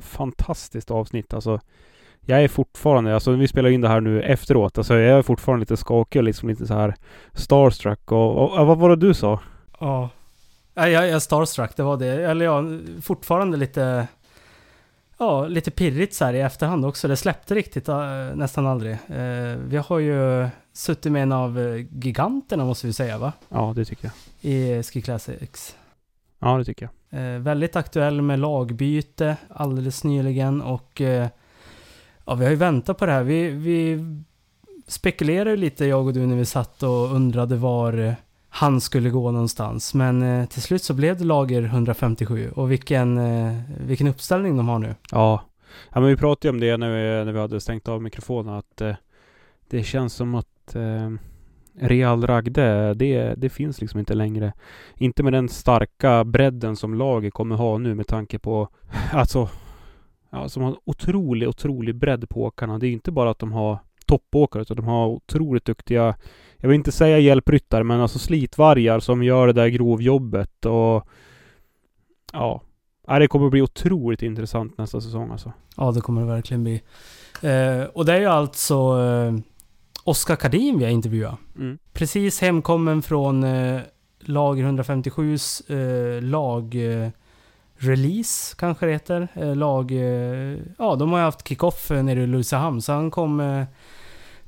fantastiskt avsnitt. Alltså, jag är fortfarande, alltså vi spelar in det här nu efteråt, alltså jag är fortfarande lite skakig och liksom lite så här starstruck och, och, och vad var det du sa? Ja. Ja, Jag, jag är starstruck, det var det. Eller ja, fortfarande lite... Ja, lite pirrigt så här i efterhand också. Det släppte riktigt äh, nästan aldrig. Eh, vi har ju suttit med en av eh, giganterna måste vi säga va? Ja, det tycker jag. I Ski Classics. Ja, det tycker jag. Eh, väldigt aktuell med lagbyte alldeles nyligen och eh, ja, vi har ju väntat på det här. Vi, vi spekulerade lite jag och du när vi satt och undrade var eh, han skulle gå någonstans. Men eh, till slut så blev det lager 157 och vilken, eh, vilken uppställning de har nu. Ja. ja, men vi pratade ju om det när vi, när vi hade stängt av mikrofonen att eh, det känns som att eh, Real Ragde, det, det finns liksom inte längre. Inte med den starka bredden som laget kommer ha nu med tanke på, alltså, ja, som har en otrolig, otrolig bredd på åkarna. Det är inte bara att de har toppåkare utan de har otroligt duktiga, jag vill inte säga hjälpryttare, men alltså slitvargar som gör det där grovjobbet och ja, det kommer att bli otroligt intressant nästa säsong alltså. Ja, det kommer det verkligen bli. Eh, och det är ju alltså eh, Oskar Kadin vi har intervjuat. Mm. Precis hemkommen från eh, lager 157s eh, lag... Eh, release kanske det heter. Eh, lag... Eh, ja, de har ju haft kick-off eh, nere i Ulricehamn. Så han kom eh,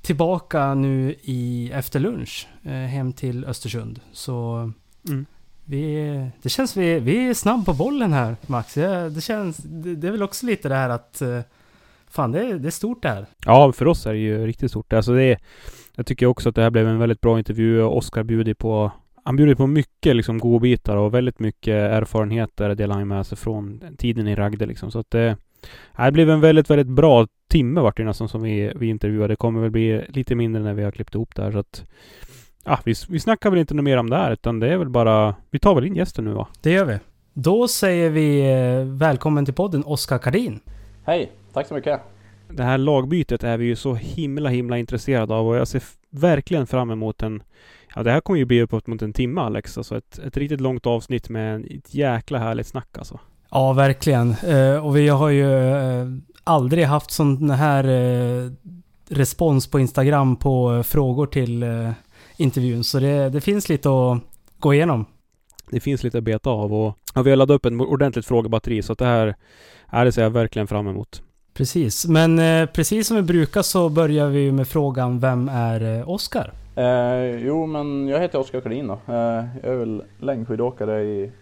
tillbaka nu i, efter lunch hem till Östersund. Så Mm. vi, det känns vi, vi är snabb på bollen här Max. Det, det känns... Det, det är väl också lite det här att... eh, Fan, det, är- det är stort det här. Ja, för oss är det ju riktigt stort. Alltså det är, jag tycker också att det här blev en väldigt bra intervju. Oskar bjuder på han bjuder på mycket liksom godbitar och väldigt mycket erfarenheter delar han med sig från tiden i Ragde liksom. Så att det, ja, det blev en väldigt, väldigt bra timme vart det nästan som vi, vi intervjuade. Det kommer väl bli lite mindre när vi har klippt ihop det här så att Ja, vi, vi snackar väl inte något mer om det här utan det är väl bara Vi tar väl in gästen nu va? Det gör vi. Då säger vi eh, välkommen till podden Oskar Kadin. Hej, tack så mycket. Det här lagbytet är vi ju så himla himla intresserade av och jag ser verkligen fram emot en Ja det här kommer ju bli uppåt mot en timme Alex. Alltså ett, ett riktigt långt avsnitt med en, ett jäkla härligt snack alltså. Ja, verkligen. Eh, och vi har ju eh, aldrig haft sån här eh, respons på Instagram på eh, frågor till eh, intervjun. Så det, det finns lite att gå igenom. Det finns lite att beta av och ja, vi har laddat upp en ordentligt frågebatteri så att det här är det ser jag verkligen fram emot. Precis. Men eh, precis som vi brukar så börjar vi med frågan Vem är eh, Oskar? Eh, jo, men jag heter Oskar Collin då. Eh, jag är väl längdskidåkare i,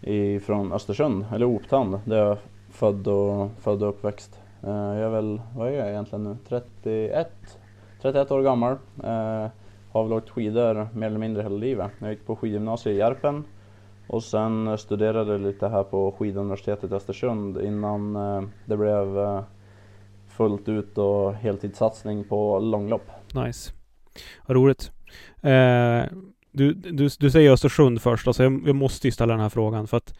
i, från Östersund, eller Optand, där jag är född och, född och uppväxt. Eh, jag är väl, vad är jag egentligen nu? 31? 31 år gammal. Eh, har väl åkt skidor mer eller mindre hela livet. Jag gick på skidgymnasiet i Järpen och sen eh, studerade lite här på skiduniversitetet i Östersund innan eh, det blev eh, fullt ut och heltidssatsning på långlopp. Nice. Vad roligt. Eh, du, du, du säger Östersund först. Alltså jag, jag måste ju ställa den här frågan för att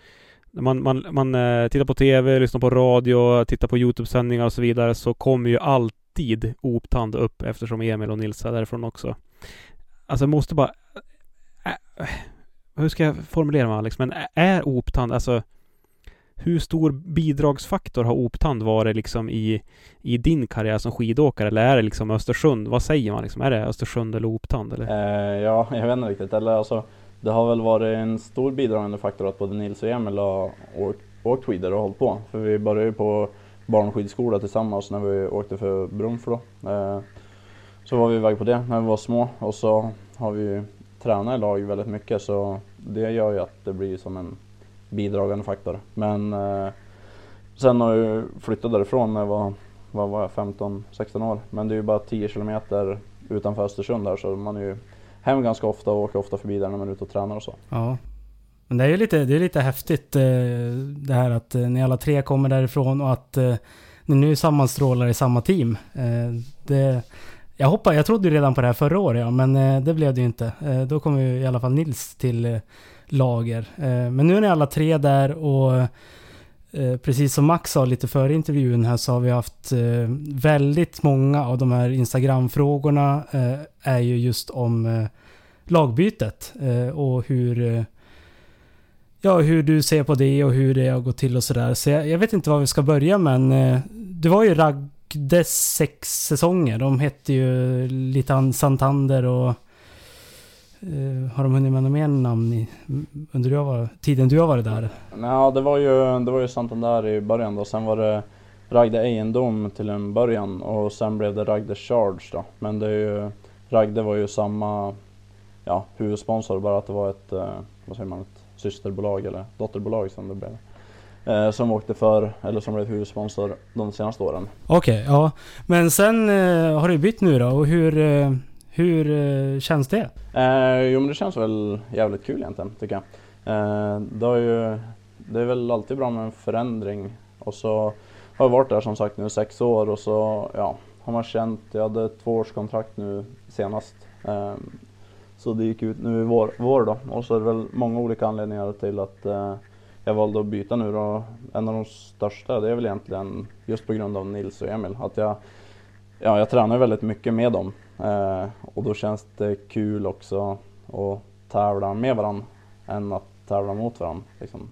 när man, man, man tittar på TV, lyssnar på radio, tittar på Youtube-sändningar och så vidare så kommer ju alltid Optand upp eftersom Emil och Nils är därifrån också. Alltså jag måste bara... Äh, hur ska jag formulera mig Alex? Men är Optand, alltså hur stor bidragsfaktor har Optand varit liksom i, i din karriär som skidåkare? Eller är det liksom Östersund? Vad säger man liksom? Är det Östersund eller Optand? Eller? Eh, ja, jag vet inte riktigt. Eller alltså, det har väl varit en stor bidragande faktor att både Nils och Emil har åkt, åkt skidor och hållit på. För vi började ju på barnskidskola tillsammans när vi åkte för Brunflo. Eh, så var vi iväg på det när vi var små och så har vi tränar i lag väldigt mycket så det gör ju att det blir som en bidragande faktor. Men eh, sen har jag flyttat därifrån när jag var, vad var jag, 15-16 år. Men det är ju bara 10 kilometer utanför Östersund där så man är ju hem ganska ofta och åker ofta förbi där när man är ute och tränar och så. Ja. Men det är ju lite, det är lite häftigt eh, det här att eh, ni alla tre kommer därifrån och att eh, ni nu sammanstrålar i samma team. Det, jag hoppar, jag trodde ju redan på det här förra året ja, men eh, det blev det ju inte. Eh, då kom ju i alla fall Nils till eh, lager. Men nu är ni alla tre där och precis som Max sa lite före intervjun här så har vi haft väldigt många av de här Instagram-frågorna är ju just om lagbytet och hur ja, hur du ser på det och hur det har gått till och sådär. Så jag, jag, vet inte var vi ska börja men eh, du var ju ragg dess sex säsonger. De hette ju lite Santander och eh, har de hunnit med några mer namn i, under du var, tiden du har varit där? Ja, det var ju, det var ju Santander i början då. Sen var det Ragde Egendom till en början och sen blev det Ragde Charge då. Men det är ju, Ragde var ju samma ja, huvudsponsor, bara att det var ett, eh, vad säger man, ett systerbolag eller dotterbolag som det blev. Eh, som åkte för, eller som blev huvudsponsor de senaste åren. Okej, okay, ja. Men sen eh, har du bytt nu då och hur, eh, hur eh, känns det? Eh, jo men det känns väl jävligt kul egentligen tycker jag. Eh, det, har ju, det är väl alltid bra med en förändring och så har jag varit där som sagt nu sex år och så ja, har man känt, jag hade två års kontrakt nu senast. Så det gick ut nu i vår, vår då och så är det väl många olika anledningar till att jag valde att byta nu då. En av de största det är väl egentligen just på grund av Nils och Emil. Att jag, ja, jag tränar väldigt mycket med dem eh, och då känns det kul också att tävla med varandra än att tävla mot varandra. Liksom.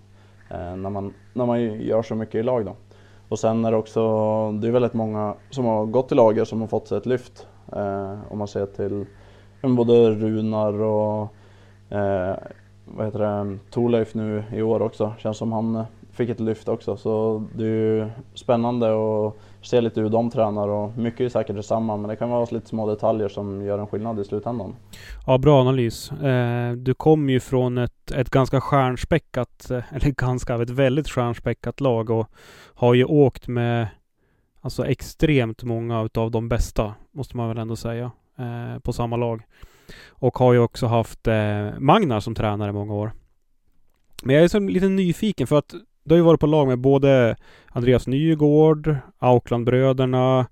Eh, när, man, när man gör så mycket i lag då. Och sen är det också, det är väldigt många som har gått i lager som har fått sig ett lyft. Eh, om man ser till både Runar och eh, vad heter det, Torleif nu i år också. Känns som han eh, fick ett lyft också. Så det är ju spännande att se lite hur de tränar och mycket är säkert detsamma men det kan vara lite små detaljer som gör en skillnad i slutändan. Ja, bra analys. Eh, du kom ju från ett, ett ganska stjärnspäckat, eh, eller ganska, ett väldigt stjärnspäckat lag och har ju åkt med alltså extremt många utav de bästa, måste man väl ändå säga på samma lag. Och har ju också haft eh, Magnar som tränare i många år. Men jag är så lite nyfiken för att du har ju varit på lag med både Andreas Nygård, Auklandbröderna,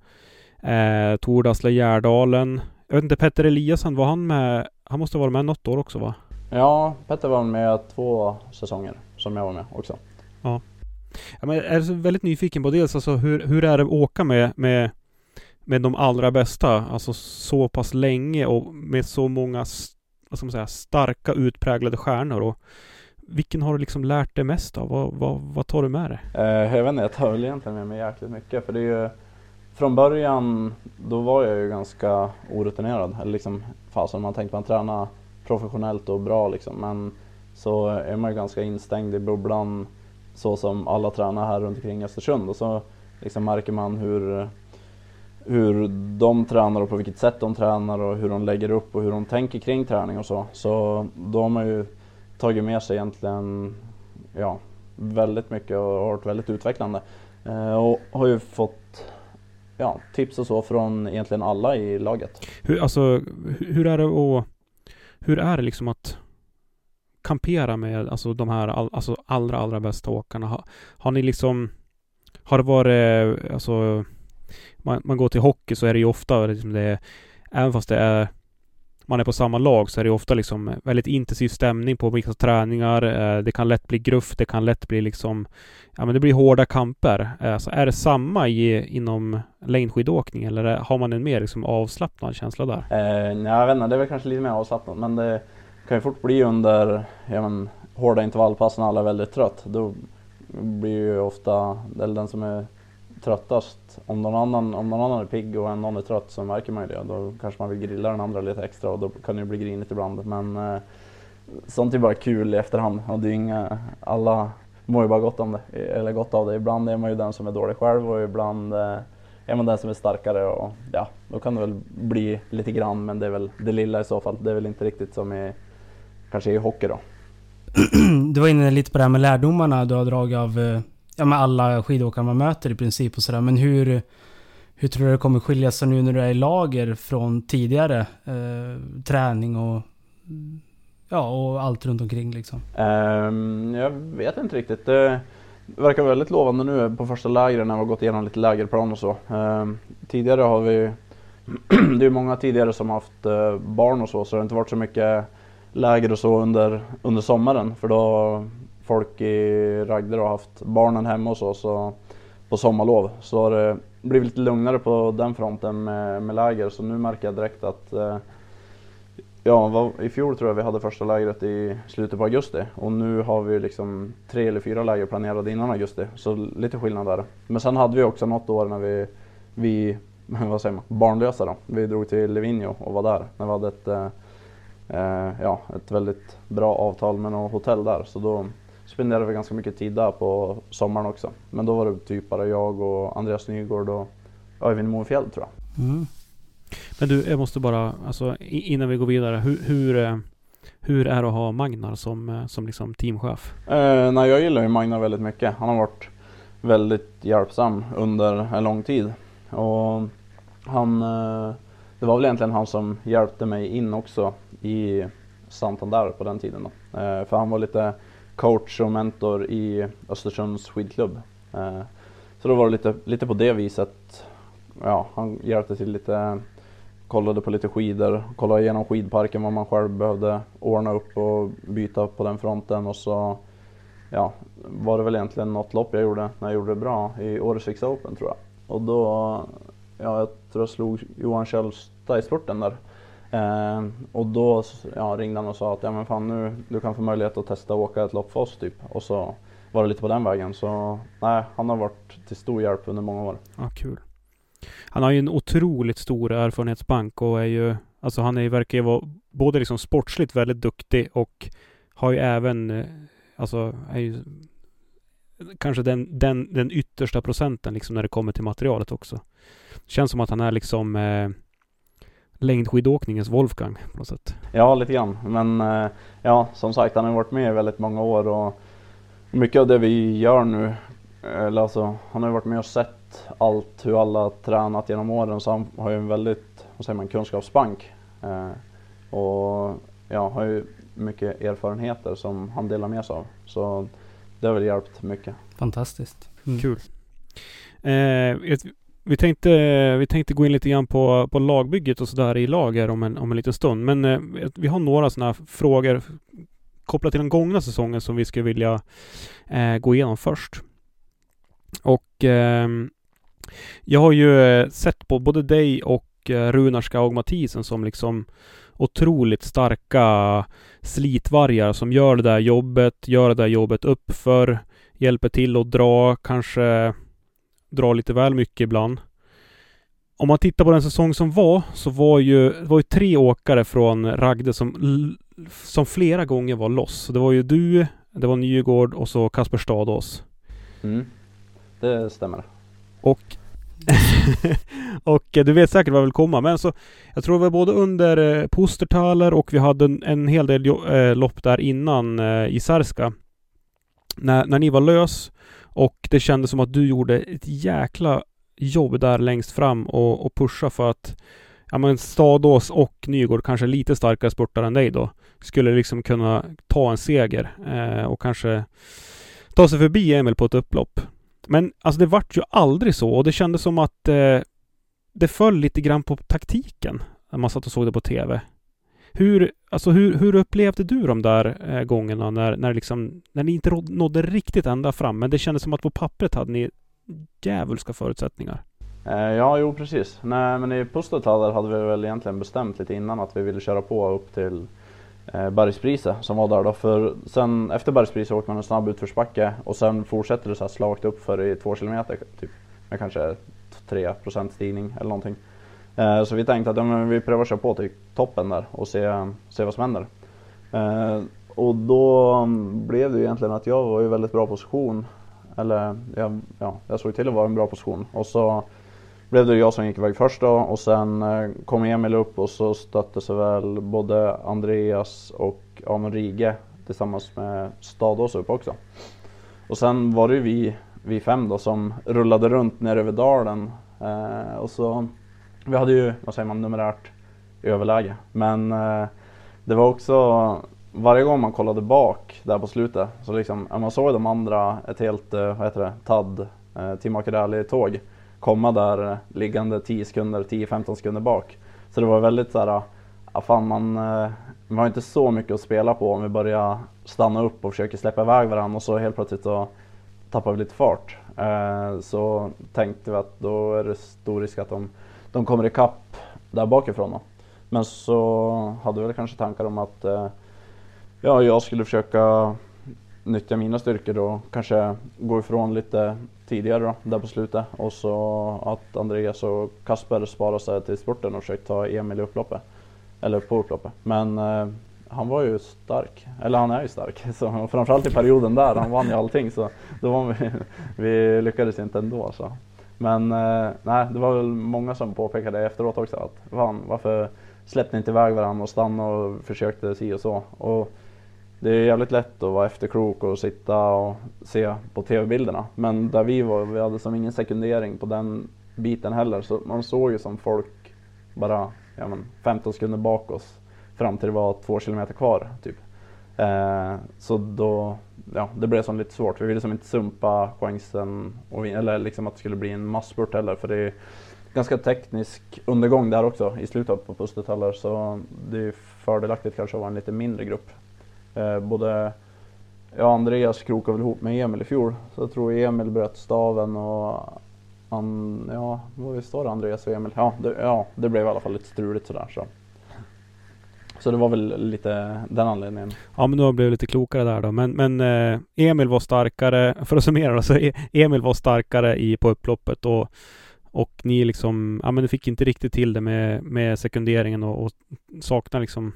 eh, Tordasle Gärdalen. Jag vet inte, Petter Eliasson, var han med? Han måste ha varit med något år också va? Ja, Petter var med två säsonger som jag var med också. Ja. ja men jag är så väldigt nyfiken på dels alltså hur, hur är det att åka med, med med de allra bästa, alltså så pass länge och med så många vad ska man säga, starka utpräglade stjärnor. Och vilken har du liksom lärt dig mest av? Vad, vad, vad tar du med dig? Eh, jag vet inte, jag tar väl egentligen med mig jäkligt mycket. För det är ju, från början, då var jag ju ganska orutinerad. Eller liksom, fasen man tänkte man träna professionellt och bra liksom. Men så är man ju ganska instängd i bubblan så som alla tränar här runt omkring Östersund. Och så liksom märker man hur hur de tränar och på vilket sätt de tränar och hur de lägger upp och hur de tänker kring träning och så. Så då har man ju tagit med sig egentligen ja, väldigt mycket och har varit väldigt utvecklande. Eh, och har ju fått ja, tips och så från egentligen alla i laget. Hur, alltså, hur är det att hur är det liksom att kampera med alltså, de här all, alltså, allra, allra bästa åkarna? Har, har ni liksom har det varit alltså man, man går till hockey så är det ju ofta liksom det, även fast det är man är på samma lag så är det ofta liksom väldigt intensiv stämning på vissa träningar. Eh, det kan lätt bli gruff, det kan lätt bli liksom Ja men det blir hårda kamper. Eh, så är det samma i, inom längdskidåkning eller har man en mer liksom avslappnad känsla där? Eh, nej, jag vet inte, det är väl kanske lite mer avslappnat men det kan ju fort bli under ja, men, hårda intervallpass när alla är väldigt trött. Då blir ju ofta, eller den som är tröttast, om någon annan, om någon annan är pigg och någon är trött så märker man ju det. Då kanske man vill grilla den andra lite extra och då kan det ju bli grinigt ibland. Men eh, sånt är bara kul i efterhand och det är inga, alla mår ju bara gott, om det, eller gott av det. Ibland är man ju den som är dålig själv och ibland eh, är man den som är starkare och ja, då kan det väl bli lite grann men det är väl det lilla i så fall. Det är väl inte riktigt som i, kanske i hockey då. du var inne lite på det här med lärdomarna du har dragit av eh, ja, med alla skidåkare man möter i princip och sådär. Men hur, hur tror du det kommer skilja sig nu när du är i lager från tidigare eh, träning och ja, och allt runt omkring liksom? Um, jag vet inte riktigt. Det verkar väldigt lovande nu på första lägren när vi har gått igenom lite lägerplan och så. Um, tidigare har vi, det är många tidigare som har haft eh, barn och så, så det har inte varit så mycket läger och så under, under sommaren för då folk i Ragde har haft barnen hemma och så, så på sommarlov så har det blivit lite lugnare på den fronten med, med läger så nu märker jag direkt att eh, Ja, i fjol tror jag vi hade första lägret i slutet på augusti och nu har vi liksom tre eller fyra läger planerade innan augusti. Så lite skillnad där. Men sen hade vi också något år när vi, vi vad säger man, barnlösa då. Vi drog till Livigno och var där när vi hade ett, eh, eh ja, ett väldigt bra avtal med något hotell där. Så då spenderade vi ganska mycket tid där på sommaren också. Men då var det typ bara jag och Andreas Nygård och Öyvind Mofjäll tror jag. Mm. Men du, jag måste bara, alltså innan vi går vidare. Hur, hur, eh, hur är det att ha Magnar som, eh, som liksom teamchef? Eh, nej, jag gillar ju Magnar väldigt mycket. Han har varit väldigt hjälpsam under en lång tid. Och han, eh, det var väl egentligen han som hjälpte mig in också i Santander på den tiden. Då. Eh, för han var lite coach och mentor i Östersunds skidklubb. Eh, så då var det lite, lite på det viset. Ja, han hjälpte till lite kollade på lite skidor, kollade igenom skidparken vad man själv behövde ordna upp och byta på den fronten och så ja, var det väl egentligen något lopp jag gjorde när jag gjorde det bra i Århus Open tror jag. Och då, ja jag tror jag slog Johan Kjellstad i spurten där. Eh, och då ja, ringde han och sa att ja men fan nu, du kan få möjlighet att testa att åka ett lopp för oss typ. Och så var det lite på den vägen. Så nej, han har varit till stor hjälp under många år. Ja, kul. Han har ju en otroligt stor erfarenhetsbank och är ju, alltså han är, verkar ju vara både liksom sportsligt väldigt duktig och har ju även, eh, alltså är ju kanske den, den, den yttersta procenten liksom när det kommer till materialet också. Känns som att han är liksom eh, längdskidåkningens Wolfgang på något sätt. Ja, lite grann. Men eh, ja, som sagt, han har varit med i väldigt många år och mycket av det vi gör nu, eller alltså, han har varit med och sett allt hur alla tränat genom åren så han har ju en väldigt, vad säger man, kunskapsbank. Eh, och ja, har ju mycket erfarenheter som han delar med sig av. Så det har väl hjälpt mycket. Fantastiskt. Mm. Kul. Eh, vi, tänkte, vi tänkte gå in lite grann på, på lagbygget och sådär i lager om en, om en liten stund. Men eh, vi har några sådana frågor kopplat till den gångna säsongen som vi skulle vilja eh, gå igenom först. Och eh, jag har ju eh, sett på både dig och eh, Runar Skaug Mathisen som liksom otroligt starka slitvargar som gör det där jobbet, gör det där jobbet uppför, hjälper till att dra, kanske drar lite väl mycket ibland. Om man tittar på den säsong som var, så var ju, det var ju tre åkare från Ragde som, som flera gånger var loss. Det var ju du, det var Nygård och så Kasper Stadås. Mm, det stämmer. Och och du vet säkert vad jag vill komma. Men så, jag tror det var både under eh, Pustertaler och vi hade en, en hel del eh, lopp där innan eh, i Särska. När, när ni var lös och det kändes som att du gjorde ett jäkla jobb där längst fram och, och pusha för att ja men Stadås och Nygård, kanske lite starkare spurtare än dig då, skulle liksom kunna ta en seger eh, och kanske ta sig förbi Emil på ett upplopp. Men alltså det vart ju aldrig så och det kändes som att eh, det föll lite grann på taktiken när man satt och såg det på TV. Hur, alltså hur, hur upplevde du de där eh, gångerna när, när, liksom, när ni inte nådde riktigt ända fram, men det kändes som att på pappret hade ni djävulska förutsättningar? Eh, ja, jo precis. Nej, men i Pustertal hade vi väl egentligen bestämt lite innan att vi ville köra på upp till eh, Bergsprise som var där då. För sen efter Bergsprise åker man en snabb utförsbacke och sen fortsätter det så här slakt upp för i två kilometer typ. Med kanske 3 stigning eller någonting. Eh, så vi tänkte att ja, men vi prövar köra på till toppen där och se, se vad som händer. Eh, och då mm, blev det egentligen att jag var i väldigt bra position. Eller jag, ja, jag såg till att vara i en bra position. Och så blev det jag som gick iväg först då och sen eh, kom Emil upp och så stötte sig väl både Andreas och Amon Rige tillsammans med Stadås upp också. Och sen var det ju vi, vi fem då som rullade runt ner över dalen. Eh, och så, vi hade ju, vad säger man, numerärt överläge. Men eh, det var också, varje gång man kollade bak där på slutet så liksom, man såg de andra ett helt, eh, vad heter det, TAD, eh, Team Rally-tåg komma där eh, liggande 10 sekunder, 10-15 sekunder bak. Så det var väldigt så här, ja ah, fan man, eh, man har inte så mycket att spela på om vi börjar stanna upp och försöker släppa iväg varandra och så helt plötsligt så tappar vi lite fart. Eh, så tänkte vi att då är det stor risk att de, de kommer ikapp där bakifrån då. Men så hade vi väl kanske tankar om att eh, ja, jag skulle försöka nyttja mina styrkor och kanske gå ifrån lite tidigare då, där på slutet. Och så att Andreas och Kasper sparar sig till spurten och försöker ta Emil i upploppet. Eller på upploppet. Men eh, han var ju stark, eller han är ju stark. Så, framförallt i perioden där, han vann ju allting. Så då var vi, vi lyckades inte ändå. Så. Men eh, nej, det var väl många som påpekade efteråt också att fan, varför släppte ni inte iväg varandra och stannade och försökte si och så. Och det är jävligt lätt att vara efterklok och sitta och se på tv-bilderna. Men där vi var, vi hade som ingen sekundering på den biten heller. Så man såg ju som folk bara ja, men 15 sekunder bak oss fram till det var två kilometer kvar. Typ. Eh, så då, ja, det blev som lite svårt. Vi ville som inte sumpa chansen, och, eller liksom att det skulle bli en massspurt heller. För det är ganska teknisk undergång där också i slutet på pustetallar. Så det är fördelaktigt kanske att vara en lite mindre grupp. Eh, både ja, Andreas krokade väl ihop med Emil i fjol. Så jag tror Emil bröt staven och han, ja, vad står det Andreas och Emil? Ja det, ja, det blev i alla fall lite struligt sådär. Så. Så det var väl lite den anledningen. Ja men då blev det lite klokare där då. Men, men eh, Emil var starkare, för att summera då, så e-, Emil var starkare i, på upploppet och, och ni liksom, ja men ni fick inte riktigt till det med, med sekunderingen och, och saknar liksom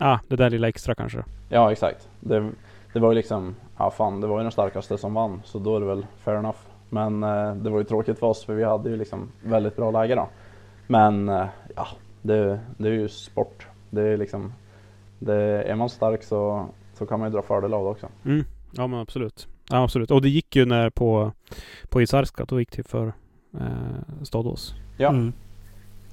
ah, det där lilla extra kanske. Ja, exakt. Det, det var ju liksom, ja fan, det var ju den starkaste som vann, så då är det väl fair enough. Men eh, det var ju tråkigt för oss, för vi hade ju liksom väldigt bra läge då. Men eh, ja, det, det är ju sport. Det är liksom, det, är man stark så, så kan man ju dra fördel av det också. Mm. Ja, men absolut. Ja, absolut. Och det gick ju när på, på Isarska, då gick det för eh, Stadås. Ja. Mm.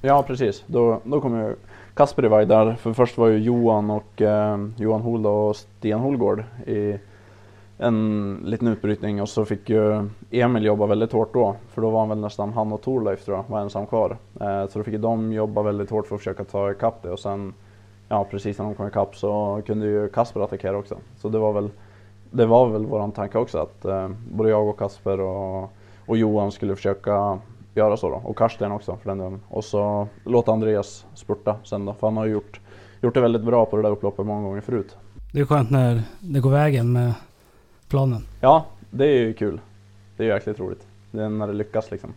Ja, precis. Då, då kom ju Kasper iväg där. För först var ju Johan och eh, Johan Holda och Stian Holgård i en liten utbrytning och så fick ju Emil jobba väldigt hårt då. För då var han väl nästan han och Torleif tror jag var ensam kvar. Eh, så då fick de jobba väldigt hårt för att försöka ta ikapp det och sen ja precis när de kom ikapp så kunde ju Kasper attackera också. Så det var väl det var väl våran tanke också att eh, både jag och Kasper och, och Johan skulle försöka göra så då. Och Karsten också för den delen. Och så låta Andreas spurta sen då. För han har gjort, gjort det väldigt bra på det där upploppet många gånger förut. Det är skönt när det går vägen med planen. Ja, det är ju kul. Det är jäkligt roligt. Det är när det lyckas liksom.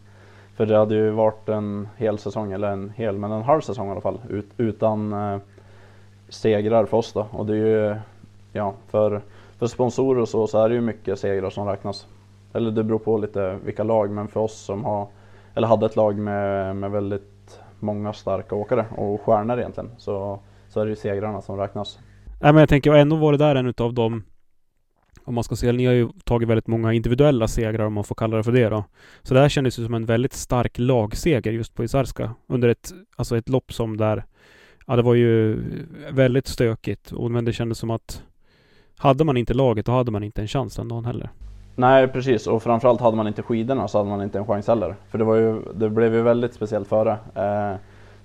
För det hade ju varit en hel säsong, eller en hel, men en halv säsong i alla fall, ut, utan eh, segrar för oss då. Och det är ju, ja, för, för sponsorer och så, så är det ju mycket segrar som räknas. Eller det beror på lite vilka lag, men för oss som har eller hade ett lag med, med väldigt många starka åkare och stjärnor egentligen. Så, så är det ju segrarna som räknas. Nej men jag tänker ändå var det där en utav de om man ska säga, ni har ju tagit väldigt många individuella segrar om man får kalla det för det då. Så det här kändes ju som en väldigt stark lagseger just på Isarska under ett, alltså ett lopp som där, ja det var ju väldigt stökigt och men det kändes som att hade man inte laget då hade man inte en chans den dagen heller. Nej precis och framförallt hade man inte skidorna så hade man inte en chans heller. För det, var ju, det blev ju väldigt speciellt före. Eh,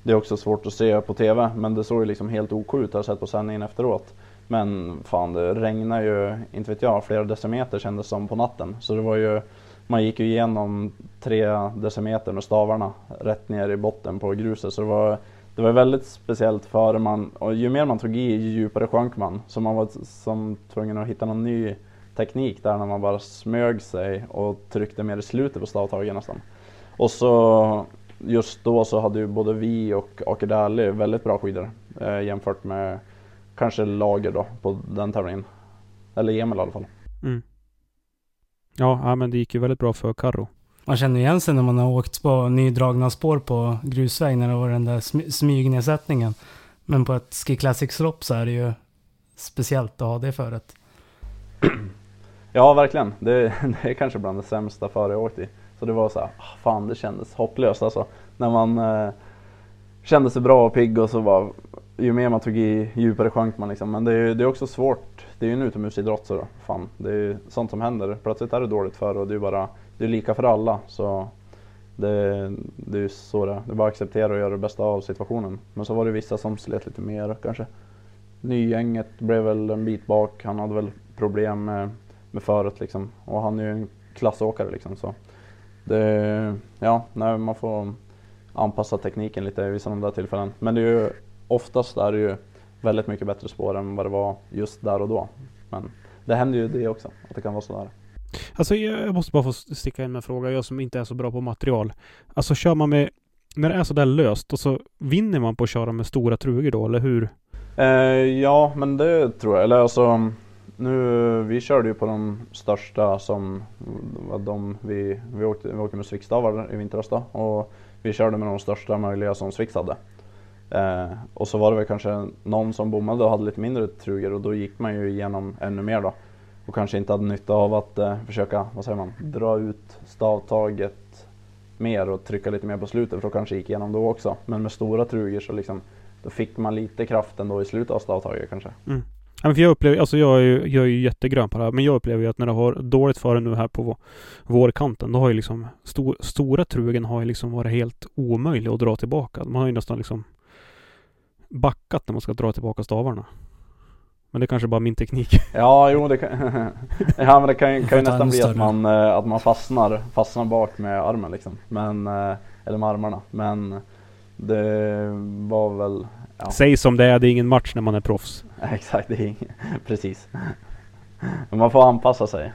det är också svårt att se på TV men det såg ju liksom helt OK ut, jag har sett på sändningen efteråt. Men fan det regnade ju, inte vet jag, flera decimeter kändes som på natten. Så det var ju, man gick ju igenom tre decimeter med stavarna rätt ner i botten på gruset. Så det var, det var väldigt speciellt för man, och ju mer man tog i ju djupare sjönk man. Så man var som tvungen att hitta någon ny teknik där när man bara smög sig och tryckte mer i slutet på stavtaget nästan. Och så just då så hade ju både vi och Aker Dali väldigt bra skidor eh, jämfört med kanske Lager då på den tävlingen. Eller Emil i alla fall. Mm. Ja, ja, men det gick ju väldigt bra för Karro. Man känner igen sig när man har åkt på nydragna spår på grusväg när det var den där smygnedsättningen. Men på ett Ski Classics-lopp så är det ju speciellt att ha det föret. Ja, verkligen. Det, det, är kanske bland det sämsta före jag åkt i. Så det var så här, ah, fan det kändes hopplöst alltså. När man eh, kände sig bra och pigg och så var ju mer man tog i djupare sjönk man liksom. Men det är, det är också svårt. Det är ju en utomhusidrott så då. Fan, det är ju sånt som händer. Plötsligt är det dåligt för och det är bara, det är lika för alla. Så det, det är så det Det är bara att acceptera och göra det bästa av situationen. Men så var det vissa som slet lite mer kanske. Nygänget blev väl en bit bak. Han hade väl problem med, med föret liksom. Och han är ju en klassåkare liksom. Så det, ja, nej, man får anpassa tekniken lite vid sådana där tillfällen. Men det är ju oftast är det ju väldigt mycket bättre spår än vad det var just där och då. Men det händer ju det också, att det kan vara sådär. Alltså jag måste bara få sticka in med en fråga, jag som inte är så bra på material. Alltså kör man med, när det är sådär löst och så vinner man på att köra med stora trugor då, eller hur? Eh, ja, men det tror jag. Eller alltså, nu, vi körde ju på de största som var de vi, vi, åkte, vi åkte med Svikstavar i vintras då, och vi körde med de största möjliga som Swix hade. Eh, och så var det väl kanske någon som bommade och hade lite mindre trugor och då gick man ju igenom ännu mer då. Och kanske inte hade nytta av att eh, försöka, vad säger man, dra ut stavtaget mer och trycka lite mer på slutet för då kanske gick igenom då också. Men med stora trugor så liksom, då fick man lite kraft ändå i slutet av stavtaget kanske. Mm. Ja, för jag upplever, alltså jag är ju, jag är ju jättegrön på det här, men jag upplever ju att när det har dåligt före nu här på vårkanten, då har ju liksom sto, stora trugen har ju liksom varit helt omöjlig att dra tillbaka. Man har ju nästan liksom backat när man ska dra tillbaka stavarna. Men det är kanske bara min teknik. Ja, jo det kan, ja, men det kan, kan ju nästan bli att man, eh, att man fastnar, fastnar bak med armen liksom. Men, eh, eller med armarna. Men det var väl... Ja. Säg som det är, det är ingen match när man är proffs. Exakt, det är ingen, precis. Men man får anpassa sig.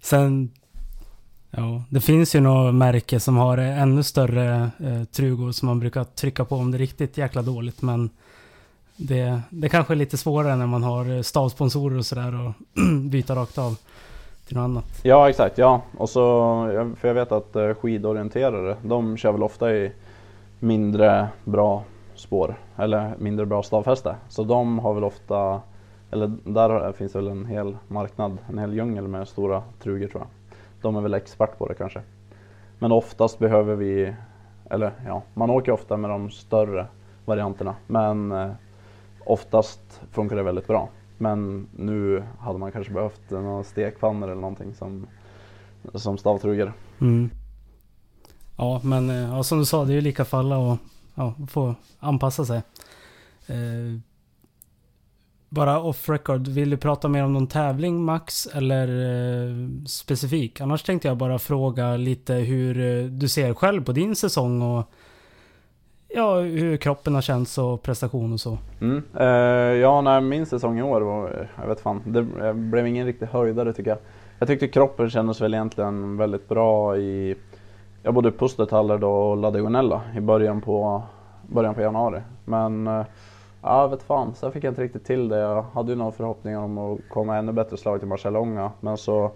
Sen Ja, det finns ju något märke som har ännu större eh, trugor som man brukar trycka på om det är riktigt jäkla dåligt. Men det, det kanske är lite svårare när man har eh, stavsponsorer och sådär och byta rakt av till något annat. Ja, exakt. Ja, och så, för jag vet att eh, skidorienterare, de kör väl ofta i mindre bra spår eller mindre bra stavfäste. Så de har väl ofta, eller där finns det väl en hel marknad, en hel djungel med stora trugor tror jag. De är väl expert på det kanske. Men oftast behöver vi, eller ja, man åker ofta med de större varianterna. Men eh, oftast funkar det väldigt bra. Men nu hade man kanske behövt några stekpannor eller någonting som, som stavtrugor. Mm. Ja, men eh, ja, som du sa, det är ju lika för alla och ja, få anpassa sig. Eh, bara off record, vill du prata mer om någon tävling Max eller eh, specifik? Annars tänkte jag bara fråga lite hur eh, du ser själv på din säsong och ja, hur kroppen har känts och prestation och så. Mm. Eh, ja, när min säsong i år var, jag vet fan, det blev ingen riktig höjdare tycker jag. Jag tyckte kroppen kändes väl egentligen väldigt bra i ja, både Pustertaller och La Digonella i början på, början på januari. Men eh, Ja, vet fan. Sen fick jag inte riktigt till det. Jag hade ju några förhoppningar om att komma ännu bättre slag till Marcialonga. Men så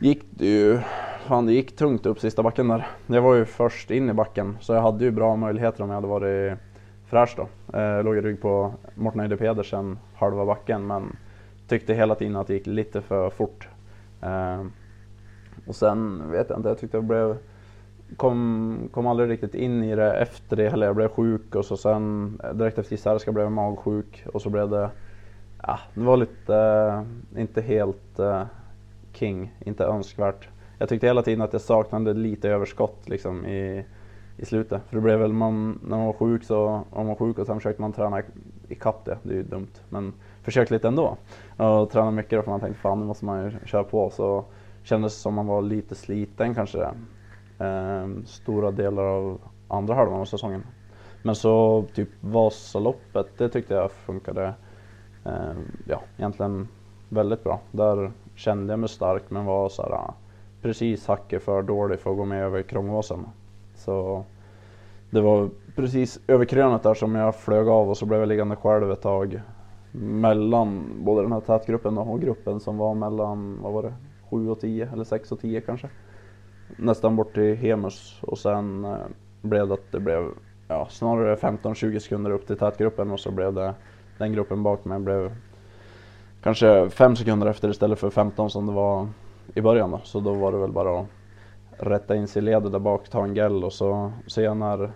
gick det ju... Fan, det gick tungt upp sista backen där. Jag var ju först in i backen, så jag hade ju bra möjligheter om jag hade varit fräsch då. Eh, jag låg i rygg på Morten Eide Pedersen halva backen, men tyckte hela tiden att det gick lite för fort. Eh, och sen vet jag inte, jag tyckte jag blev kom, kom aldrig riktigt in i det efter det heller. Jag blev sjuk och så sen eh, direkt efter Gisärska blev jag magsjuk och så blev det, ja, det var lite, eh, inte helt eh, king, inte önskvärt. jag tyckte hela tiden att jag saknade lite överskott liksom i, i slutet. För det blev väl man, när man var sjuk så om man var sjuk och sen försökte man träna ikapp det. Det är ju dumt. Men försökte lite ändå. Och träna mycket då för man tänkte fan nu måste man ju köra på. Så kändes det som man var lite sliten kanske. Ehm, stora delar av andra halvan av säsongen. Men så typ Vasaloppet, det tyckte jag funkade ehm, ja, egentligen väldigt bra. Där kände jag mig stark men var så här, ah, precis hacket för dålig för att gå med över Krångåsen. Så det var precis över krönet där som jag flög av och så blev jag liggande själv ett tag mellan både den här tätgruppen och gruppen som var mellan, vad var det, 7 och 10 eller 6 och 10 kanske. Nästan bort till Hemus och sen eh, blev det att det blev ja, snarare 15-20 sekunder upp till tätgruppen och så blev det den gruppen bak mig blev kanske 5 sekunder efter istället för 15 som det var i början då. Så då var det väl bara att rätta in sig i ledet där bak, ta en gäll och så se när,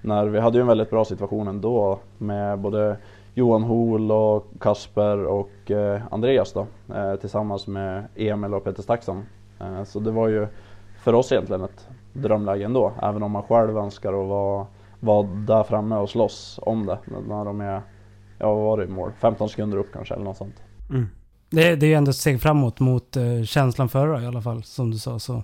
när vi hade ju en väldigt bra situation ändå med både Johan Hol och Kasper och eh, Andreas då eh, tillsammans med Emil och Peter Staxon. Eh, så det var ju för oss egentligen ett drömläge ändå, även om man själv önskar att vara, vara där framme och slåss om det när de är, ja vad var det i mål, 15 sekunder upp kanske eller något sånt. Mm. Det, det är ändå ett steg framåt mot uh, känslan förra i alla fall, som du sa. Så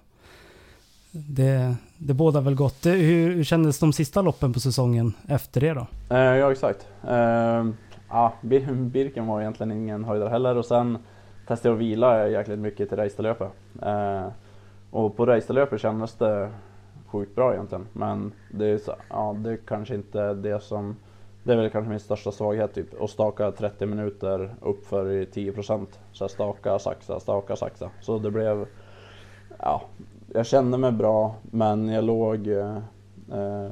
det, det båda väl gott. Det, hur, hur kändes de sista loppen på säsongen efter det då? Eh, ja, exakt. Eh, ja, Birken var egentligen ingen höjdare heller och sen testade jag att vila jäkligt mycket till racerlöpet. Eh, och på racerlöpet kändes det sjukt bra egentligen. Men det är, så, ja, det är kanske inte det som det är väl kanske min största svaghet typ. Att staka 30 minuter uppför i 10 procent. Så staka, saxa, staka, saxa. Så det blev, ja, jag kände mig bra men jag låg eh, eh,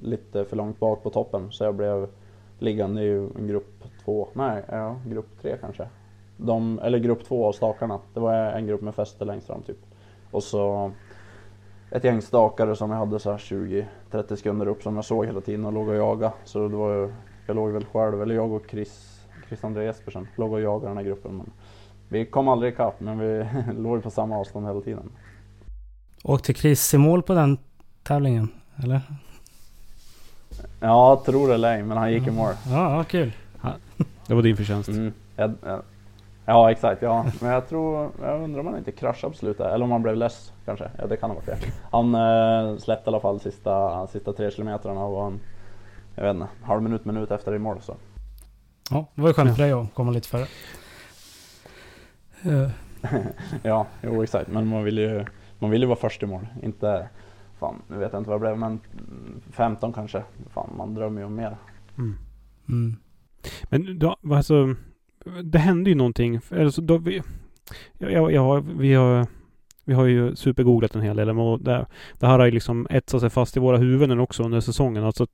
lite för långt bak på toppen. Så jag blev liggande i en grupp två, nej, ja, grupp tre kanske. De, eller grupp två av stakarna. Det var en grupp med fäste längst fram typ. Och så ett gäng stakare som jag hade så 20-30 sekunder upp som jag såg hela tiden och låg och jagade. Så det var, jag låg väl själv, eller jag och Chris, Chris André Jespersen, låg och jagade den här gruppen. Men vi kom aldrig ikapp men vi låg på samma avstånd hela tiden. Åkte Chris i mål på den tävlingen? Eller? Ja, tror det eller ej, men han gick i mål. Ja, ja kul. Det var din förtjänst. Mm. Jag, jag, Ja exakt, ja. Men jag tror, jag undrar om han inte kraschade på slutet. Eller om han blev less kanske. Ja det kan ha varit det. Han eh, släppte i alla fall sista, sista tre kilometrarna och var en, jag vet inte, halv minut, minut efter i mål så. Ja, det var ju skönt för dig att komma lite före. Uh. ja, jo exakt. Men man vill ju, man vill ju vara först i mål. Inte, fan nu vet jag inte vad det blev, men 15 kanske. Fan, man drömmer ju om mer. Mm. Mm. Men då, alltså det hände ju någonting. Alltså, då vi, ja, ja, vi har vi har ju supergooglat en hel del och det, det här har ju liksom etsat sig fast i våra huvuden också under säsongen. Alltså,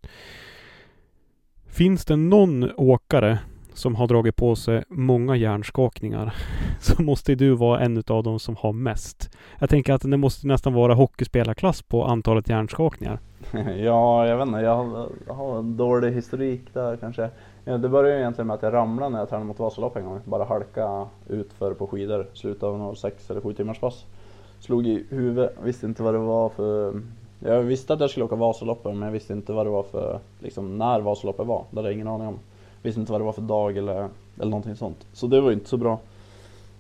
finns det någon åkare som har dragit på sig många hjärnskakningar så måste du vara en av dem som har mest. Jag tänker att det måste nästan vara hockeyspelarklass på antalet hjärnskakningar. Ja, jag vet inte. Jag har, jag har en dålig historik där kanske. Ja, det började egentligen med att jag ramlade när jag tränade mot Vasalopp en gång. Bara halka utför på skidor. Slutet av några sex eller sju timmars pass. Slog i huvudet, visste inte vad det var för... Jag visste att jag skulle åka Vasaloppet men jag visste inte vad det var för, liksom när Vasaloppet var. Det hade jag ingen aning om. Visste inte vad det var för dag eller, eller någonting sånt. Så det var ju inte så bra.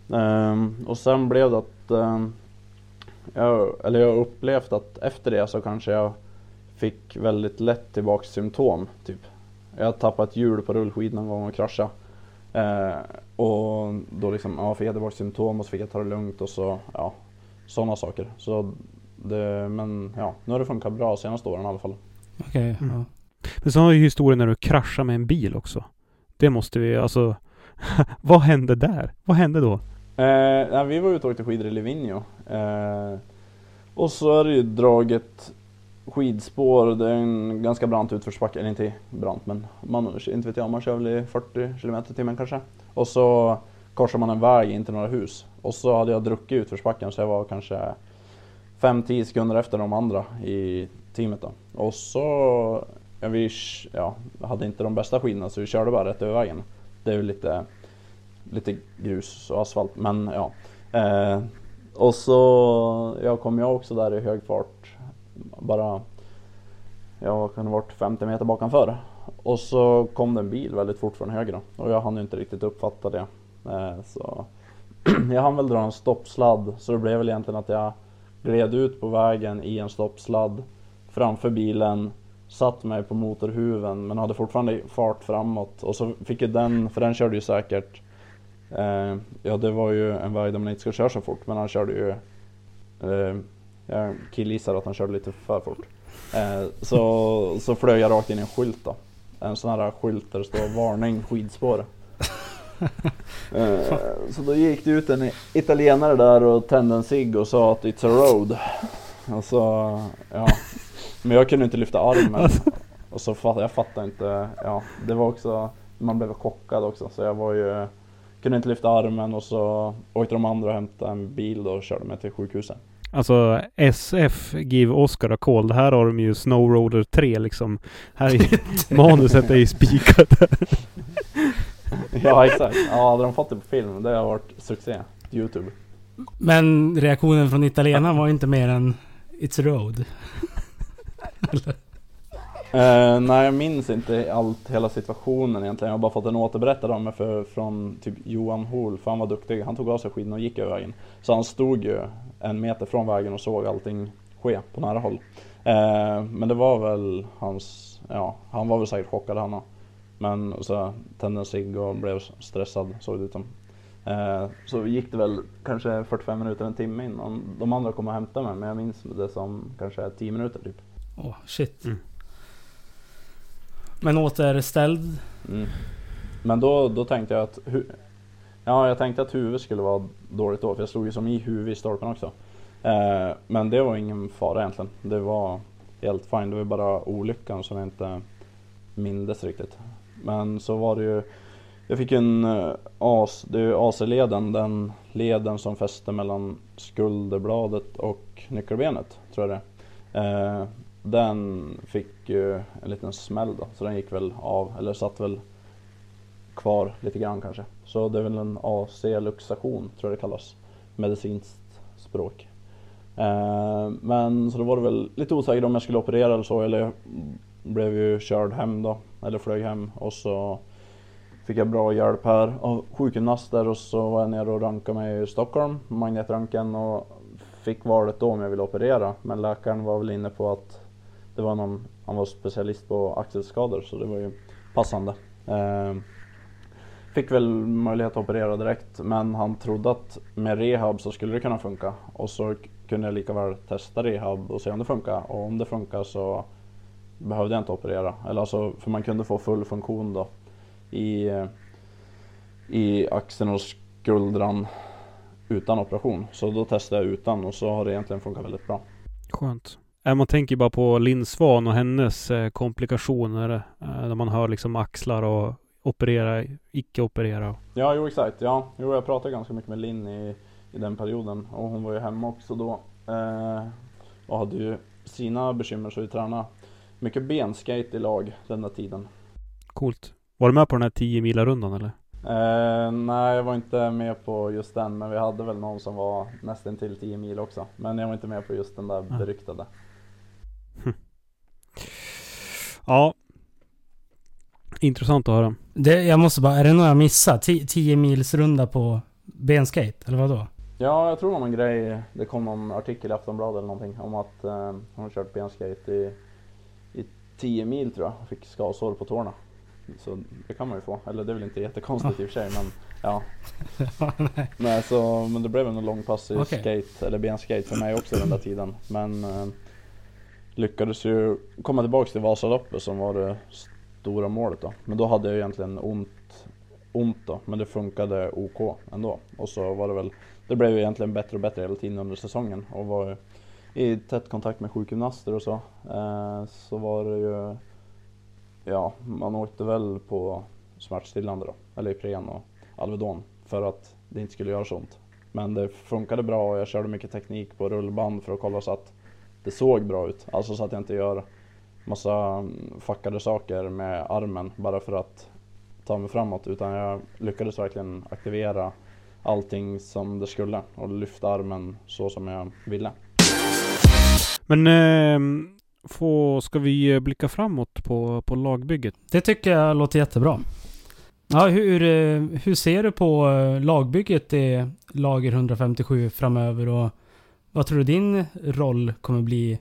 Um, och sen blev det att um, jag, eller jag upplevt att efter det så kanske jag fick väldigt lätt tillbaks symptom. Typ jag har tappat ett hjul på rullskid någon gång och kraschat. Eh, och då liksom, ja, fick jag tillbaka symptom och så fick jag ta det lugnt och så, ja, sådana saker. Så det, men ja, nu har det funkat bra senaste åren i alla fall. Okej, okay, mm. ja. Men så har ju historien när du kraschar med en bil också. Det måste vi, alltså, vad hände där? Vad hände då? Eh, vi var ute och åkte skidor i Livigno. Eh, och så är det ju draget skidspår, det är en ganska brant utförsbacke, eller inte brant men man, inte vet jag, man kör väl i 40 km i timmen kanske. Och så korsar man en väg in till några hus. Och så hade jag druckit utförsbacken så jag var kanske 5-10 sekunder efter de andra i teamet då. Och så, ja, vi ja, hade inte de bästa skidorna så vi körde bara rätt över vägen. Det är ju lite, lite grus och asfalt men ja. Eh, och så ja, kom jag också där i hög fart. Bara, jag kan varit 50 meter bakom för. Och så kom det en bil väldigt fort från höger då. och jag hann ju inte riktigt uppfatta det. Eh, så jag hann väl dra en stoppsladd så det blev väl egentligen att jag gled ut på vägen i en stoppsladd framför bilen, satt mig på motorhuven men hade fortfarande fart framåt och så fick ju den, för den körde ju säkert eh, Ja det var ju en väg där man inte ska köra så fort men han körde ju eh, jag killgissar att han körde lite för fort eh, så, så flög jag rakt in i en skylt då En sån här skylt där det står varning skidspår Eh, så då gick det ut en italienare där och tände en cigg och sa att it's a road. Och så, ja. Men jag kunde inte lyfta armen. Och så fatt, jag fattade inte, ja det var också, man blev chockad också så jag var ju Kunde inte lyfta armen och så åkte de andra och hämtade en bil då och körde mig till sjukhuset. Alltså SF Give Oscar a call. Det här har de ju Snowroader 3 liksom. Här är manuset är ju spikat. ja exakt. Ja, hade de fått det på film, det har varit succé. Youtube. Men reaktionen från italienaren var inte mer än It's a road. Uh, nej, jag minns inte allt, hela situationen egentligen. Jag har bara fått en återberättad om mig för, från typ Johan Hol, för han var duktig. Han tog av sig skidorna och gick över vägen. Så han stod ju en meter från vägen och såg allting ske på nära håll. Uh, men det var väl hans, ja, han var väl säkert chockad han men så tände en cigg och blev stressad såg det ut som. Eh, så gick det väl kanske 45 minuter, en timme innan de andra kom och hämtade mig. Men jag minns det som kanske 10 minuter typ. Åh, oh, shit. Mm. Men återställd? Mm. Men då, då tänkte jag att... Ja, jag tänkte att huvudet skulle vara dåligt då. För jag slog ju som i huvudet i stolpen också. Eh, men det var ingen fara egentligen. Det var helt fine. Det var bara olyckan som jag inte mindes riktigt. Men så var det ju Jag fick en eh, AC, det är AC-leden, den leden som fäster mellan skulderbladet och nyckelbenet tror jag det eh, den fick ju en liten smäll då, så den gick väl av, eller satt väl kvar lite grann kanske. Så det är väl en AC-luxation tror jag det kallas, medicinskt språk. Eh, men så då var det väl lite osäkert om jag skulle operera eller så, eller jag blev ju körd hem då eller flög hem och så fick jag bra hjälp här av sjukgymnaster och så var jag nere och rankade mig i Stockholm, magnetröntgen och fick valet då om jag ville operera. Men läkaren var väl inne på att det var någon, han var specialist på axelskador så det var ju passande. Eh, fick väl möjlighet att operera direkt men han trodde att med rehab så skulle det kunna funka och så kunde jag lika väl testa rehab och se om det funkar och om det funkar så behövde jag inte operera. Eller alltså, för man kunde få full funktion då i, i axeln och skuldran utan operation. Så då testade jag utan och så har det egentligen funkat väldigt bra. Skönt. Äh, man tänker bara på Linn Svan och hennes eh, komplikationer. Eh, när man hör liksom axlar och operera, icke operera. Ja, jo exakt. Ja, jo, jag pratade ganska mycket med Linn i, i den perioden och hon var ju hemma också då. Eh, och hade ju sina bekymmer så vi tränade mycket benskate i lag den där tiden. Coolt. Var du med på den här 10 mila rundan eller? Eh, nej, jag var inte med på just den, men vi hade väl någon som var nästan till 10 mil också. Men jag var inte med på just den där beryktade. Ja. Intressant att höra. Det, jag måste bara, är det något jag missat? 10 mils runda på benskate, eller vad då? Ja, jag tror det var någon grej. Det kom någon artikel i Aftonbladet eller någonting om att eh, hon kört benskate i 10 mil tror jag, fick skavsår på tårna. Så det kan man ju få, eller det är väl inte jättekonstigt i och för sig men ja. Nej, så, men det blev en lång pass i okay. skate, eller benskate för mig också den där tiden. Men eh, lyckades ju komma tillbaks till Vasaloppet som var det stora målet då. Men då hade jag egentligen ont, ont då, men det funkade OK ändå. Och så var det väl, det blev ju egentligen bättre och bättre hela tiden under säsongen och var i tät kontakt med sjukgymnaster och så. Eh, så var det ju, ja, man åkte väl på smärtstillande då, eller Ipren och Alvedon för att det inte skulle göra så ont. Men det funkade bra och jag körde mycket teknik på rullband för att kolla så att det såg bra ut. Alltså så att jag inte gör massa mm, fuckade saker med armen bara för att ta mig framåt utan jag lyckades verkligen aktivera allting som det skulle och lyfta armen så som jag ville. Men eh, få, ska vi blicka framåt på, på lagbygget? Det tycker jag låter jättebra. Ja, hur, eh, hur ser du på eh, lagbygget i Lager 157 framöver och vad tror du din roll kommer bli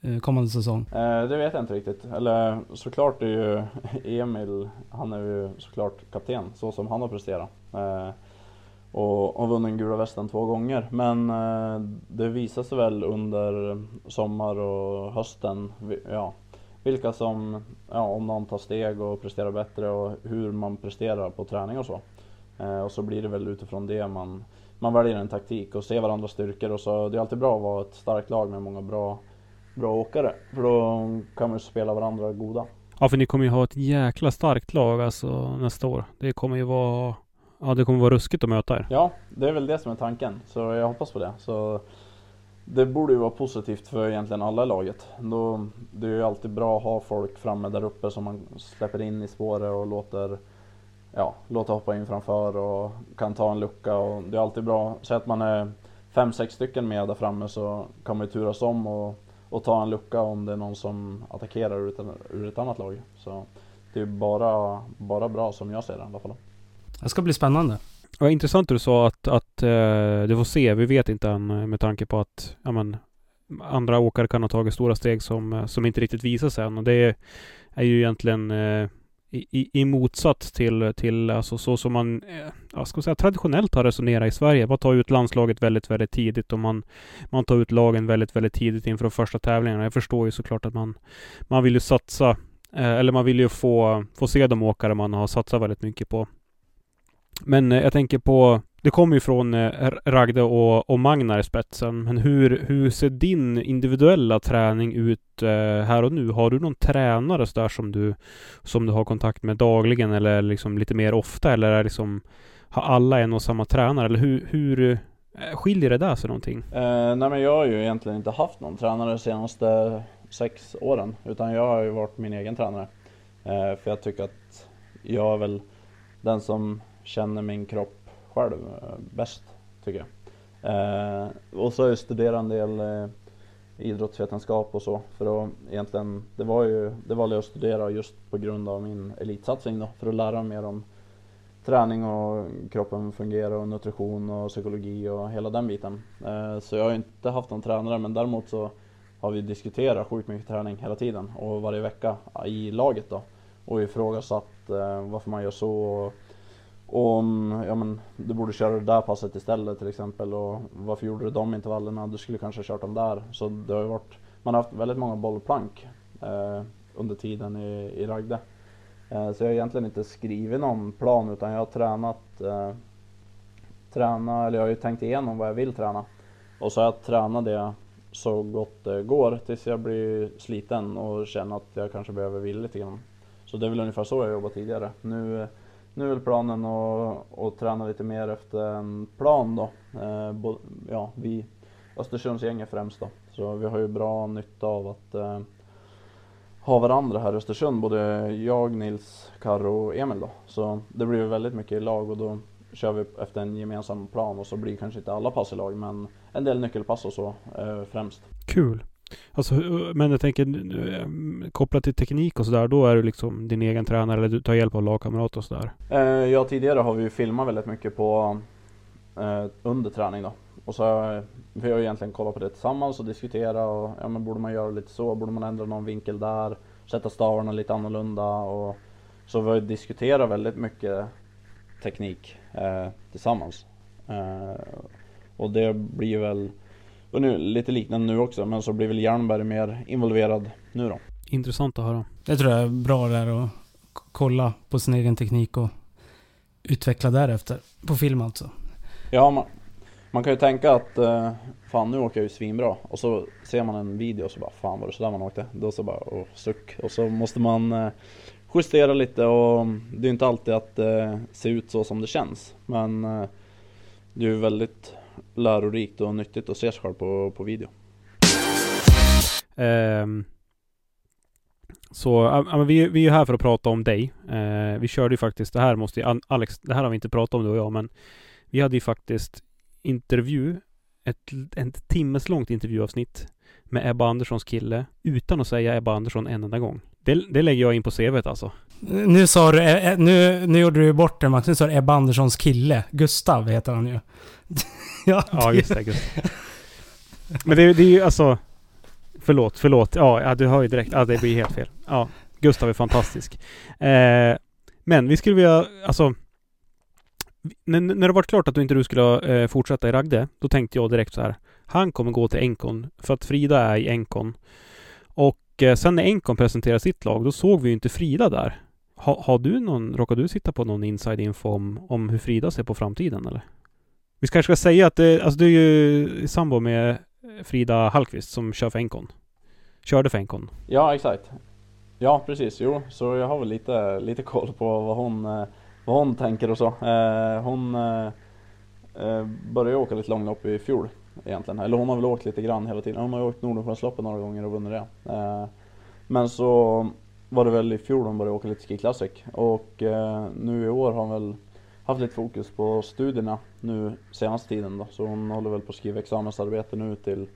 eh, kommande säsong? Eh, det vet jag inte riktigt. Eller såklart är ju Emil, han är ju såklart kapten så som han har presterat. Eh, och har vunnit gula västen två gånger. Men eh, det visar sig väl under sommar och hösten, ja, vilka som, ja, om någon tar steg och presterar bättre och hur man presterar på träning och så. Eh, och så blir det väl utifrån det man, man väljer en taktik och ser varandras styrkor och så. Det är alltid bra att vara ett starkt lag med många bra, bra åkare. För då kan man ju spela varandra goda. Ja, för ni kommer ju ha ett jäkla starkt lag alltså nästa år. Det kommer ju vara Ja, det kommer vara ruskigt att möta er. Ja, det är väl det som är tanken. Så jag hoppas på det. Så det borde ju vara positivt för egentligen alla i laget. Då, det är ju alltid bra att ha folk framme där uppe som man släpper in i spåret och låter, ja, låter hoppa in framför och kan ta en lucka. Och det är alltid bra, säg att man är fem, sex stycken med där framme så kan man ju turas om och, och ta en lucka om det är någon som attackerar ur ett, ur ett annat lag. Så det är bara, bara bra som jag ser det i alla fall. Det ska bli spännande. Ja, intressant du sa att, att uh, du får se. Vi vet inte än eh, med tanke på att ja, men, andra åkare kan ha tagit stora steg som, eh, som inte riktigt visar sig än. Och det är ju egentligen uh, i, i, motsats till, till alltså så som man eh, ja, ska säga, traditionellt har resonerat i Sverige. Man tar ut landslaget väldigt, väldigt tidigt och man, man tar ut lagen väldigt, väldigt tidigt inför de första tävlingarna. Jag förstår ju såklart att man, man vill ju satsa, eh, eller man vill ju få, få se de åkare man har satsat väldigt mycket på. Men eh, jag tänker på, det kommer ju från eh, Ragde och, och Magnar i spetsen. Men hur, hur ser din individuella träning ut eh, här och nu? Har du någon tränare så där som du, som du har kontakt med dagligen eller liksom lite mer ofta? Eller är liksom, har alla en och samma tränare? Eller hur, hur skiljer det där sig någonting? Eh, nej men jag har ju egentligen inte haft någon tränare de senaste sex åren. Utan jag har ju varit min egen tränare. Eh, för jag tycker att jag är väl den som känner min kropp själv eh, bäst, tycker jag. Eh, och så har jag studerat en del eh, idrottsvetenskap och så. För att egentligen, det var ju, det valde jag att studera just på grund av min elitsatsning då. För att lära mig mer om träning och kroppen fungerar och nutrition och psykologi och hela den biten. Eh, så jag har inte haft någon tränare men däremot så har vi diskuterat sjukt mycket träning hela tiden och varje vecka i laget då. Och ifrågasatt eh, varför man gör så och om, ja men du borde köra det där passet istället till exempel och varför gjorde du de intervallerna? Du skulle kanske kört dem där. Så det har ju varit, man har haft väldigt många bollplank eh, under tiden i, i Ragde. Eh, så jag har egentligen inte skrivit någon plan utan jag har tränat, eh, träna, eller jag har ju tänkt igenom vad jag vill träna. Och så har jag tränat det så gott det går tills jag blir sliten och känner att jag kanske behöver vila lite grann. Så det är väl ungefär så jag jobbat tidigare. Nu eh, nu är väl planen att, att träna lite mer efter en plan då. Eh, bo, ja, vi Östersundsgänget främst då. Så vi har ju bra nytta av att eh, ha varandra här i Östersund. Både jag, Nils, Karro och Emil då. Så det blir väldigt mycket i lag och då kör vi efter en gemensam plan och så blir kanske inte alla pass i lag men en del nyckelpass och så eh, främst. Kul! Alltså, eh, men jag tänker eh, kopplat till teknik och sådär, då är du liksom din egen tränare eller du tar hjälp av lagkamrat och sådär? Eh, ja, tidigare har vi ju filmat väldigt mycket på eh, under träning då. Och så har vi har egentligen kollat på det tillsammans och diskuterat och ja, men borde man göra lite så? Borde man ändra någon vinkel där? Sätta stavarna lite annorlunda och så vi har diskuterat väldigt mycket teknik eh, tillsammans. Eh, och det blir väl och nu, lite liknande nu också, men så blir väl Jernberg mer involverad nu då. Intressant att höra. Det tror jag är bra där att kolla på sin egen teknik och utveckla därefter. På film alltså. Ja, man, man kan ju tänka att uh, fan nu åker jag ju svinbra. Och så ser man en video och så bara fan var det sådär man åkte? Då så bara oh, suck. Och så måste man uh, justera lite och det är inte alltid att det uh, ser ut så som det känns. Men det är ju väldigt lärorikt och nyttigt att se sig själv på, på video. Um, så uh, vi, vi är här för att prata om dig. Uh, vi körde ju faktiskt, det här måste ju, Alex, det här har vi inte pratat om du och jag, men Vi hade ju faktiskt intervju, ett, ett timmes långt intervjuavsnitt med Ebba Anderssons kille utan att säga Ebba Andersson en enda gång. Det, det lägger jag in på CVt alltså. Nu sa du, eh, eh, nu, nu gjorde du bort det Max. Nu sa du Ebba Anderssons kille. Gustav heter han ju. ja, ja, just det. Just. Men det, det är ju alltså... Förlåt, förlåt. Ja, ja, du hör ju direkt. Ja, det blir helt fel. Ja, Gustav är fantastisk. Eh, men vi skulle vilja, alltså... När, när det var klart att du inte du skulle eh, fortsätta i Ragde, då tänkte jag direkt så här. Han kommer gå till Enkon, för att Frida är i Enkon. Och eh, sen när Enkon presenterade sitt lag, då såg vi ju inte Frida där. Ha, har du någon, råkar du sitta på någon inside info om, om hur Frida ser på framtiden eller? Vi kanske ska säga att det, alltså du är ju sambo med Frida Hallqvist som kör för Enkon. Körde för Enkon. Ja, exakt. Ja, precis. Jo, så jag har väl lite, lite koll på vad hon, eh, vad hon tänker och så. Eh, hon eh, eh började åka lite långlopp i fjol egentligen. Eller hon har väl åkt lite grann hela tiden. Hon har ju åkt Nordenskiöldsloppet några gånger och vunnit det. Eh, men så var det väl i fjol hon började åka lite Ski Classic. Och nu i år har hon väl haft lite fokus på studierna nu senaste tiden då. Så hon håller väl på att skriva examensarbete nu till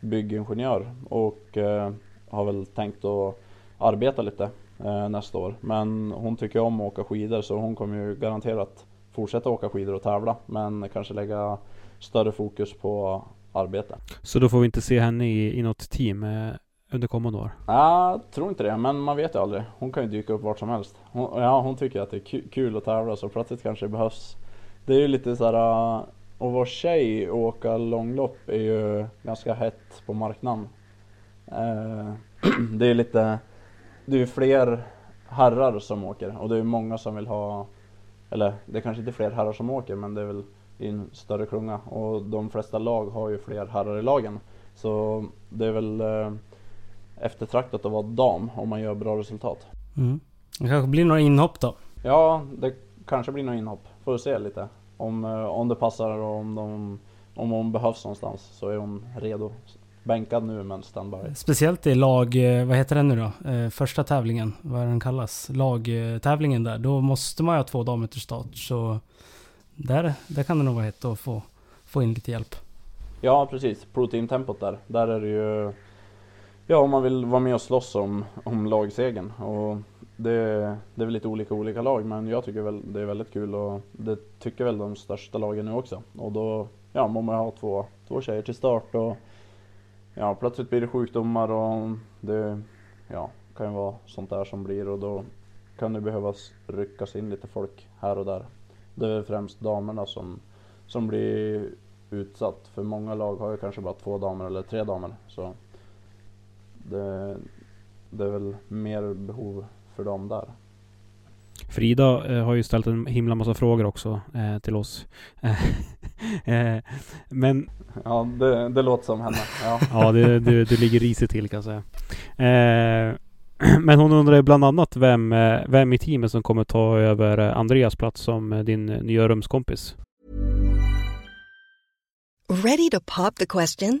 byggingenjör och eh, har väl tänkt att arbeta lite eh, nästa år. Men hon tycker om att åka skidor så hon kommer ju garanterat fortsätta åka skidor och tävla men kanske lägga större fokus på arbete. Så då får vi inte se henne i, i något team eh, under kommande år? Jag tror inte det, men man vet ju aldrig. Hon kan ju dyka upp vart som helst. Hon, ja, hon tycker att det är kul att tävla så plötsligt kanske det behövs. Det är ju lite såhär, här att vara tjej och åka långlopp är ju ganska hett på marknaden. Eh, det är lite, det är ju fler herrar som åker och det är många som vill ha, eller det är kanske inte fler herrar som åker men det är väl i en större klunga och de flesta lag har ju fler herrar i lagen. Så det är väl eh, eftertraktat att vara dam om man gör bra resultat. Mm. Det kanske blir några inhopp då? Ja, det kanske blir några inhopp. Får se lite. Om, eh, om det passar och om, de, om hon behövs någonstans så är hon redo. Bänkad nu men standby. Speciellt i lag, eh, vad heter den nu då? Eh, första tävlingen, vad den kallas? Lagtävlingen där. Då måste man ju ha två damer till start. Så där, där kan det nog vara hett att få, få in lite hjälp. Ja precis, Pro Team-tempot där. Där är det ju Ja, om man vill vara med och slåss om, om lagsegen. Och det, det är väl lite olika olika lag, men jag tycker väl det är väldigt kul och det tycker väl de största lagen nu också. Och då ja, må man ha två, två tjejer till start och ja, plötsligt blir det sjukdomar och det ja, kan ju vara sånt där som blir och då kan det behövas ryckas in lite folk här och där. Det är främst damerna som, som blir utsatt, för många lag har ju kanske bara två damer eller tre damer. Så det, det är väl mer behov för dem där. Frida eh, har ju ställt en himla massa frågor också eh, till oss. eh, men... Ja, det, det låter som henne. Ja, ja det, det, det ligger risigt till kan jag säga. Eh, men hon undrar bland annat vem, eh, vem i teamet som kommer ta över eh, Andreas plats som din nya rumskompis. Ready to pop the question?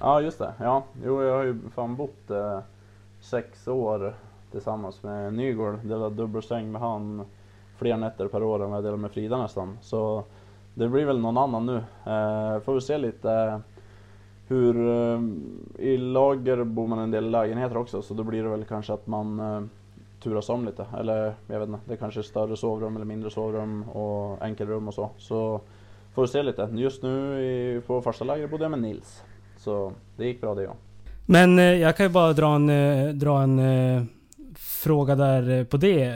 Ja, just det. Ja, jo, jag har ju fan bott eh, sex år tillsammans med Nygård. Delat dubbelsäng med han fler nätter per år än vad jag delar med Frida nästan. Så det blir väl någon annan nu. Eh, får vi se lite eh, hur... Eh, I lager bor man en del lägenheter också så då blir det väl kanske att man eh, turas om lite. Eller jag vet inte, det kanske är större sovrum eller mindre sovrum och enkelrum och så. Så får vi se lite. Just nu i, på första lägret bodde jag med Nils. Så det gick bra det ja. Men eh, jag kan ju bara dra en, eh, dra en eh, fråga där på det.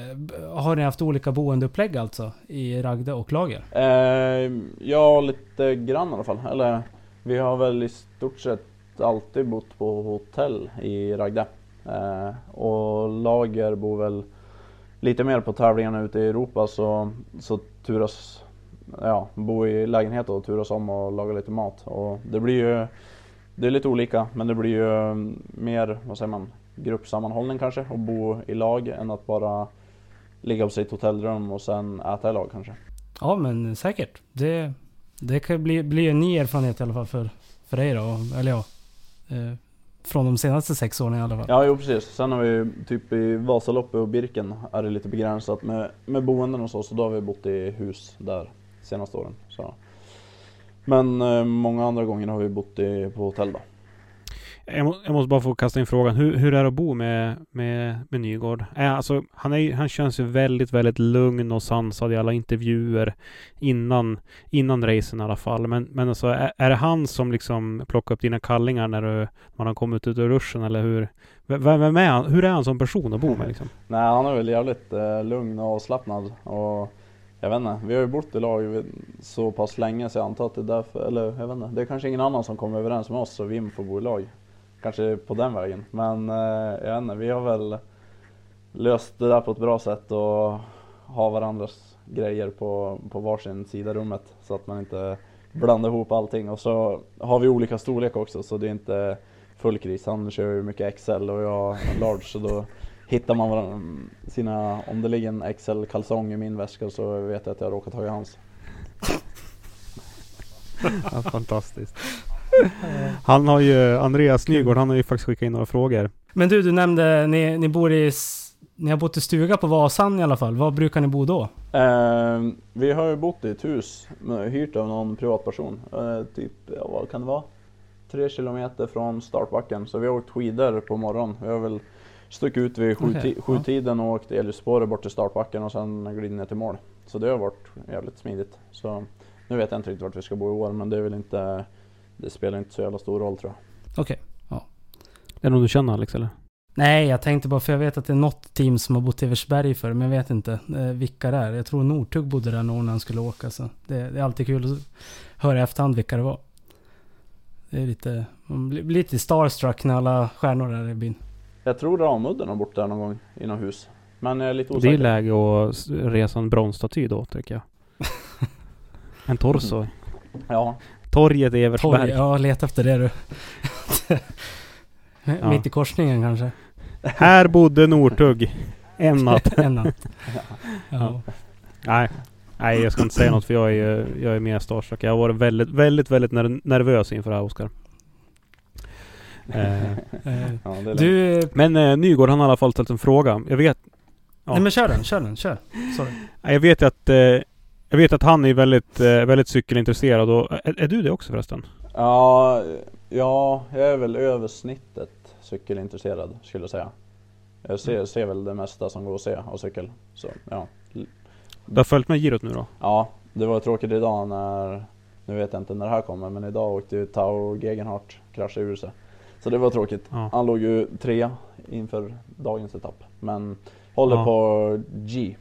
Har ni haft olika boendeupplägg alltså? I Ragde och Lager? Eh, ja, lite grann i alla fall. Eller vi har väl i stort sett alltid bott på hotell i Ragde. Eh, och Lager bor väl lite mer på tävlingarna ute i Europa så, så turas, ja, bo i lägenhet och turas om och laga lite mat. Och det blir ju, det är lite olika men det blir ju mm, mer, vad säger man, gruppsammanhållning kanske och bo i lag än att bara ligga på sitt hotellrum och sen äta i lag kanske. Ja men säkert. Det, det kan bli, bli en ny erfarenhet i alla fall för, för dig då. Eller ja. Eh, från de senaste sex åren i alla fall. Ja, jo precis. Sen har vi typ i Vasaloppet och Birken är det lite begränsat med, med boenden och så, så då har vi bott i hus där senaste åren. Så. Men eh, många andra gånger har vi bott i, på hotell då. Jag, må, jag måste bara få kasta in frågan. Hur, hur är det att bo med, med, med Nygård? Är, alltså, han, är, han känns ju väldigt, väldigt lugn och sansad i alla intervjuer innan, innan racen i alla fall. Men, men alltså, är, är det han som liksom plockar upp dina kallingar när du, man har kommit ut ur ruschen eller hur? Vem, vem är han? Hur är han som person att bo med liksom? Nej, han är väl jävligt eh, lugn och avslappnad. Och jag vet inte, vi har ju bott i lag så pass länge så jag antar att det är därför, eller jag vet inte, det är kanske ingen annan som kommer överens med oss så vi får bo i lag. Kanske på den vägen. Men eh, jag vet inte, vi har väl löst det där på ett bra sätt och har varandras grejer på, på varsin sida rummet så att man inte blandar ihop allting. Och så har vi olika storlek också så det är inte full kris. Han kör ju mycket XL och jag large så då hittar man sina, om det ligger en XL-kalsong i min väska så vet jag att jag råkat ta i hans. Ja, fantastiskt. Han har ju, Andreas Nygård, han har ju faktiskt skickat in några frågor. Men du, du nämnde ni, ni bor i... Ni har bott i stuga på Vasan i alla fall. Var brukar ni bo då? Eh, vi har ju bott i ett hus, med- hyrt av någon privatperson. Eh, typ, ja, vad kan det vara? Tre kilometer från startbacken. Så vi har åkt skidor på morgonen. Vi har väl stuckit ut vid sjutiden ja. sjutiden och åkt elljusspåret bort till startbacken och sen glidit ner till mål. Så det har varit jävligt smidigt. Så nu vet jag inte riktigt vart vi ska bo i år men det är väl inte Det spelar inte så jävla stor roll tror jag. Okej. Är det någon du känner Alex eller? Nej, jag tänkte bara för jag vet att det är något team som har bott i Eversberg för men jag vet inte eh, vilka det är. Jag tror Nortug bodde där någon när han skulle åka så det, det är alltid kul att höra i efterhand vilka det var. Det är lite, man blir blir lite starstruck när alla stjärnor är i byn. Jag tror Ramudden har bott där någon gång i något hus. Men jag är lite Det är osäker. läge att resa en bronsstaty då tycker jag. En torso. Ja, Torget i Evertsberg. Torg, ja leta efter det du. Ja. Mitt i korsningen kanske. Här bodde Nortug. En natt. en natt. Ja. Nej. Nej, jag ska inte säga något för jag är, jag är mer starstruck. Jag har varit väldigt, väldigt, väldigt ner- nervös inför det här Oskar. Eh, Eh, ja. Du, men eh, Nygård han har i alla fall ställt en fråga. Jag vet, Ja. nej men kör den, kör den, kör. Sorry. jag vet att eh, jag vet att han är väldigt, eh, väldigt cykelintresserad och är, är du det också förresten? Ja, ja, jag är väl över snittet cykelintresserad skulle jag säga. Jag ser, ser väl det mesta som går att se av cykel. Så, ja. Du har följt med girot nu då? ja, det var tråkigt idag när, nu vet jag inte när det här kommer, men idag åkte ju Tao Gegenhardt krascha ur sig. Så det var tråkigt. Ja. Han låg ju trea inför dagens etapp. Men håller Ja. på G,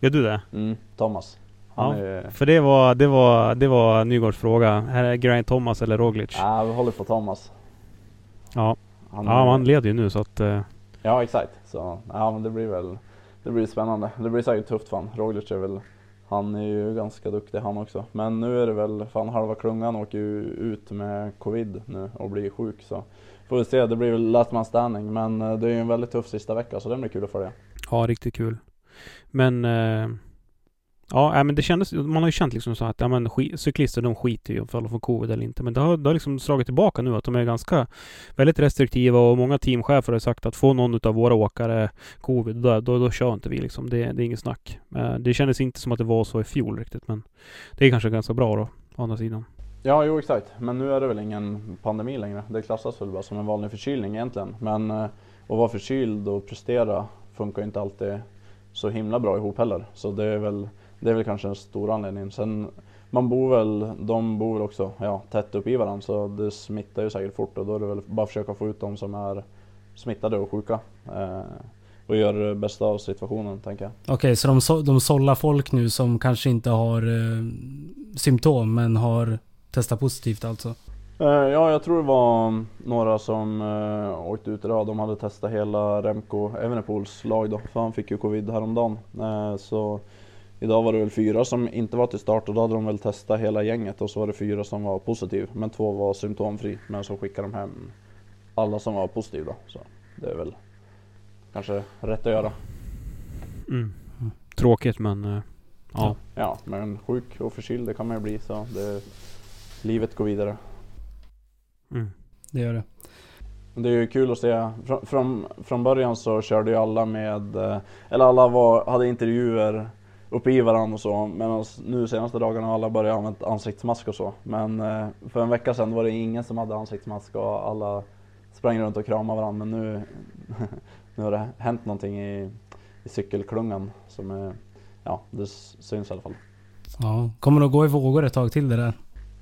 Gör du det? mm, Thomas. Han Ja. är, För det var, det var, det var Nygårds fråga. Här är Geraint Thomas eller Roglic? ja, vi håller på Thomas. Ja, Han, ja han leder ju nu så att... Eh, Ja exakt, så ja men det blir väl Det blir spännande. Det blir säkert tufft för han. Roglic är väl han är ju ganska duktig han också. Men nu är det väl fan halva klungan åker ju ut med covid nu och blir sjuk så Får vi se, det blir väl last man standing men eh, det är ju en väldigt tuff sista vecka så det blir kul att följa. ja, riktigt kul. Men... Eh, ja, äh, men det kändes... Man har ju känt liksom så att ja, men, sk- cyklister de skiter ju i om de får covid eller inte. Men det har, det har liksom slagit tillbaka nu att de är ganska väldigt restriktiva och många teamchefer har sagt att få någon av våra åkare covid, då, då, då kör inte vi liksom. Det, det är inget snack. Äh, det kändes inte som att det var så i fjol riktigt men det är kanske ganska bra då, å andra sidan. Ja, jo exakt. Men nu är det väl ingen pandemi längre. Det klassas väl bara som en vanlig förkylning egentligen. Men eh, att vara förkyld och prestera funkar inte alltid så himla bra ihop heller. Så det är väl, det är väl kanske en stor anledning. Sen man bor väl, de bor väl också ja, tätt upp i varandra så det smittar ju säkert fort och då är det väl bara att försöka få ut de som är smittade och sjuka. Eh, och göra det bästa av situationen tänker jag. Okej, okay, så de, so de sållar folk nu som kanske inte har eh, symptom men har testat positivt alltså? Eh, ja, jag tror det var några som eh, åkte ut idag. De hade testat hela Remco Evenepoels lag då, för han fick ju covid häromdagen. Eh, så idag var det väl fyra som inte var till start och då hade de väl testat hela gänget och så var det fyra som var positiv. Men två var symptomfri. Men så skickade de hem alla som var positiva. Så det är väl kanske rätt att göra. Mm. Tråkigt men uh, ja. Ja, men sjuk och förkyld det kan man ju bli så det, livet går vidare. Mm. Det gör det. Det är ju kul att se. Från, från, från början så körde ju alla med, eh, eller alla var, hade intervjuer uppe i varandra och så. Medan nu senaste dagarna har alla börjat använda ansiktsmask och så. Men eh, för en vecka sedan var det ingen som hade ansiktsmask och alla sprang runt och kramade varandra. Men nu, nu har det hänt någonting i, i cykelklungan som är, ja det syns i alla fall. Ja, kommer det att gå i vågor ett tag till det där?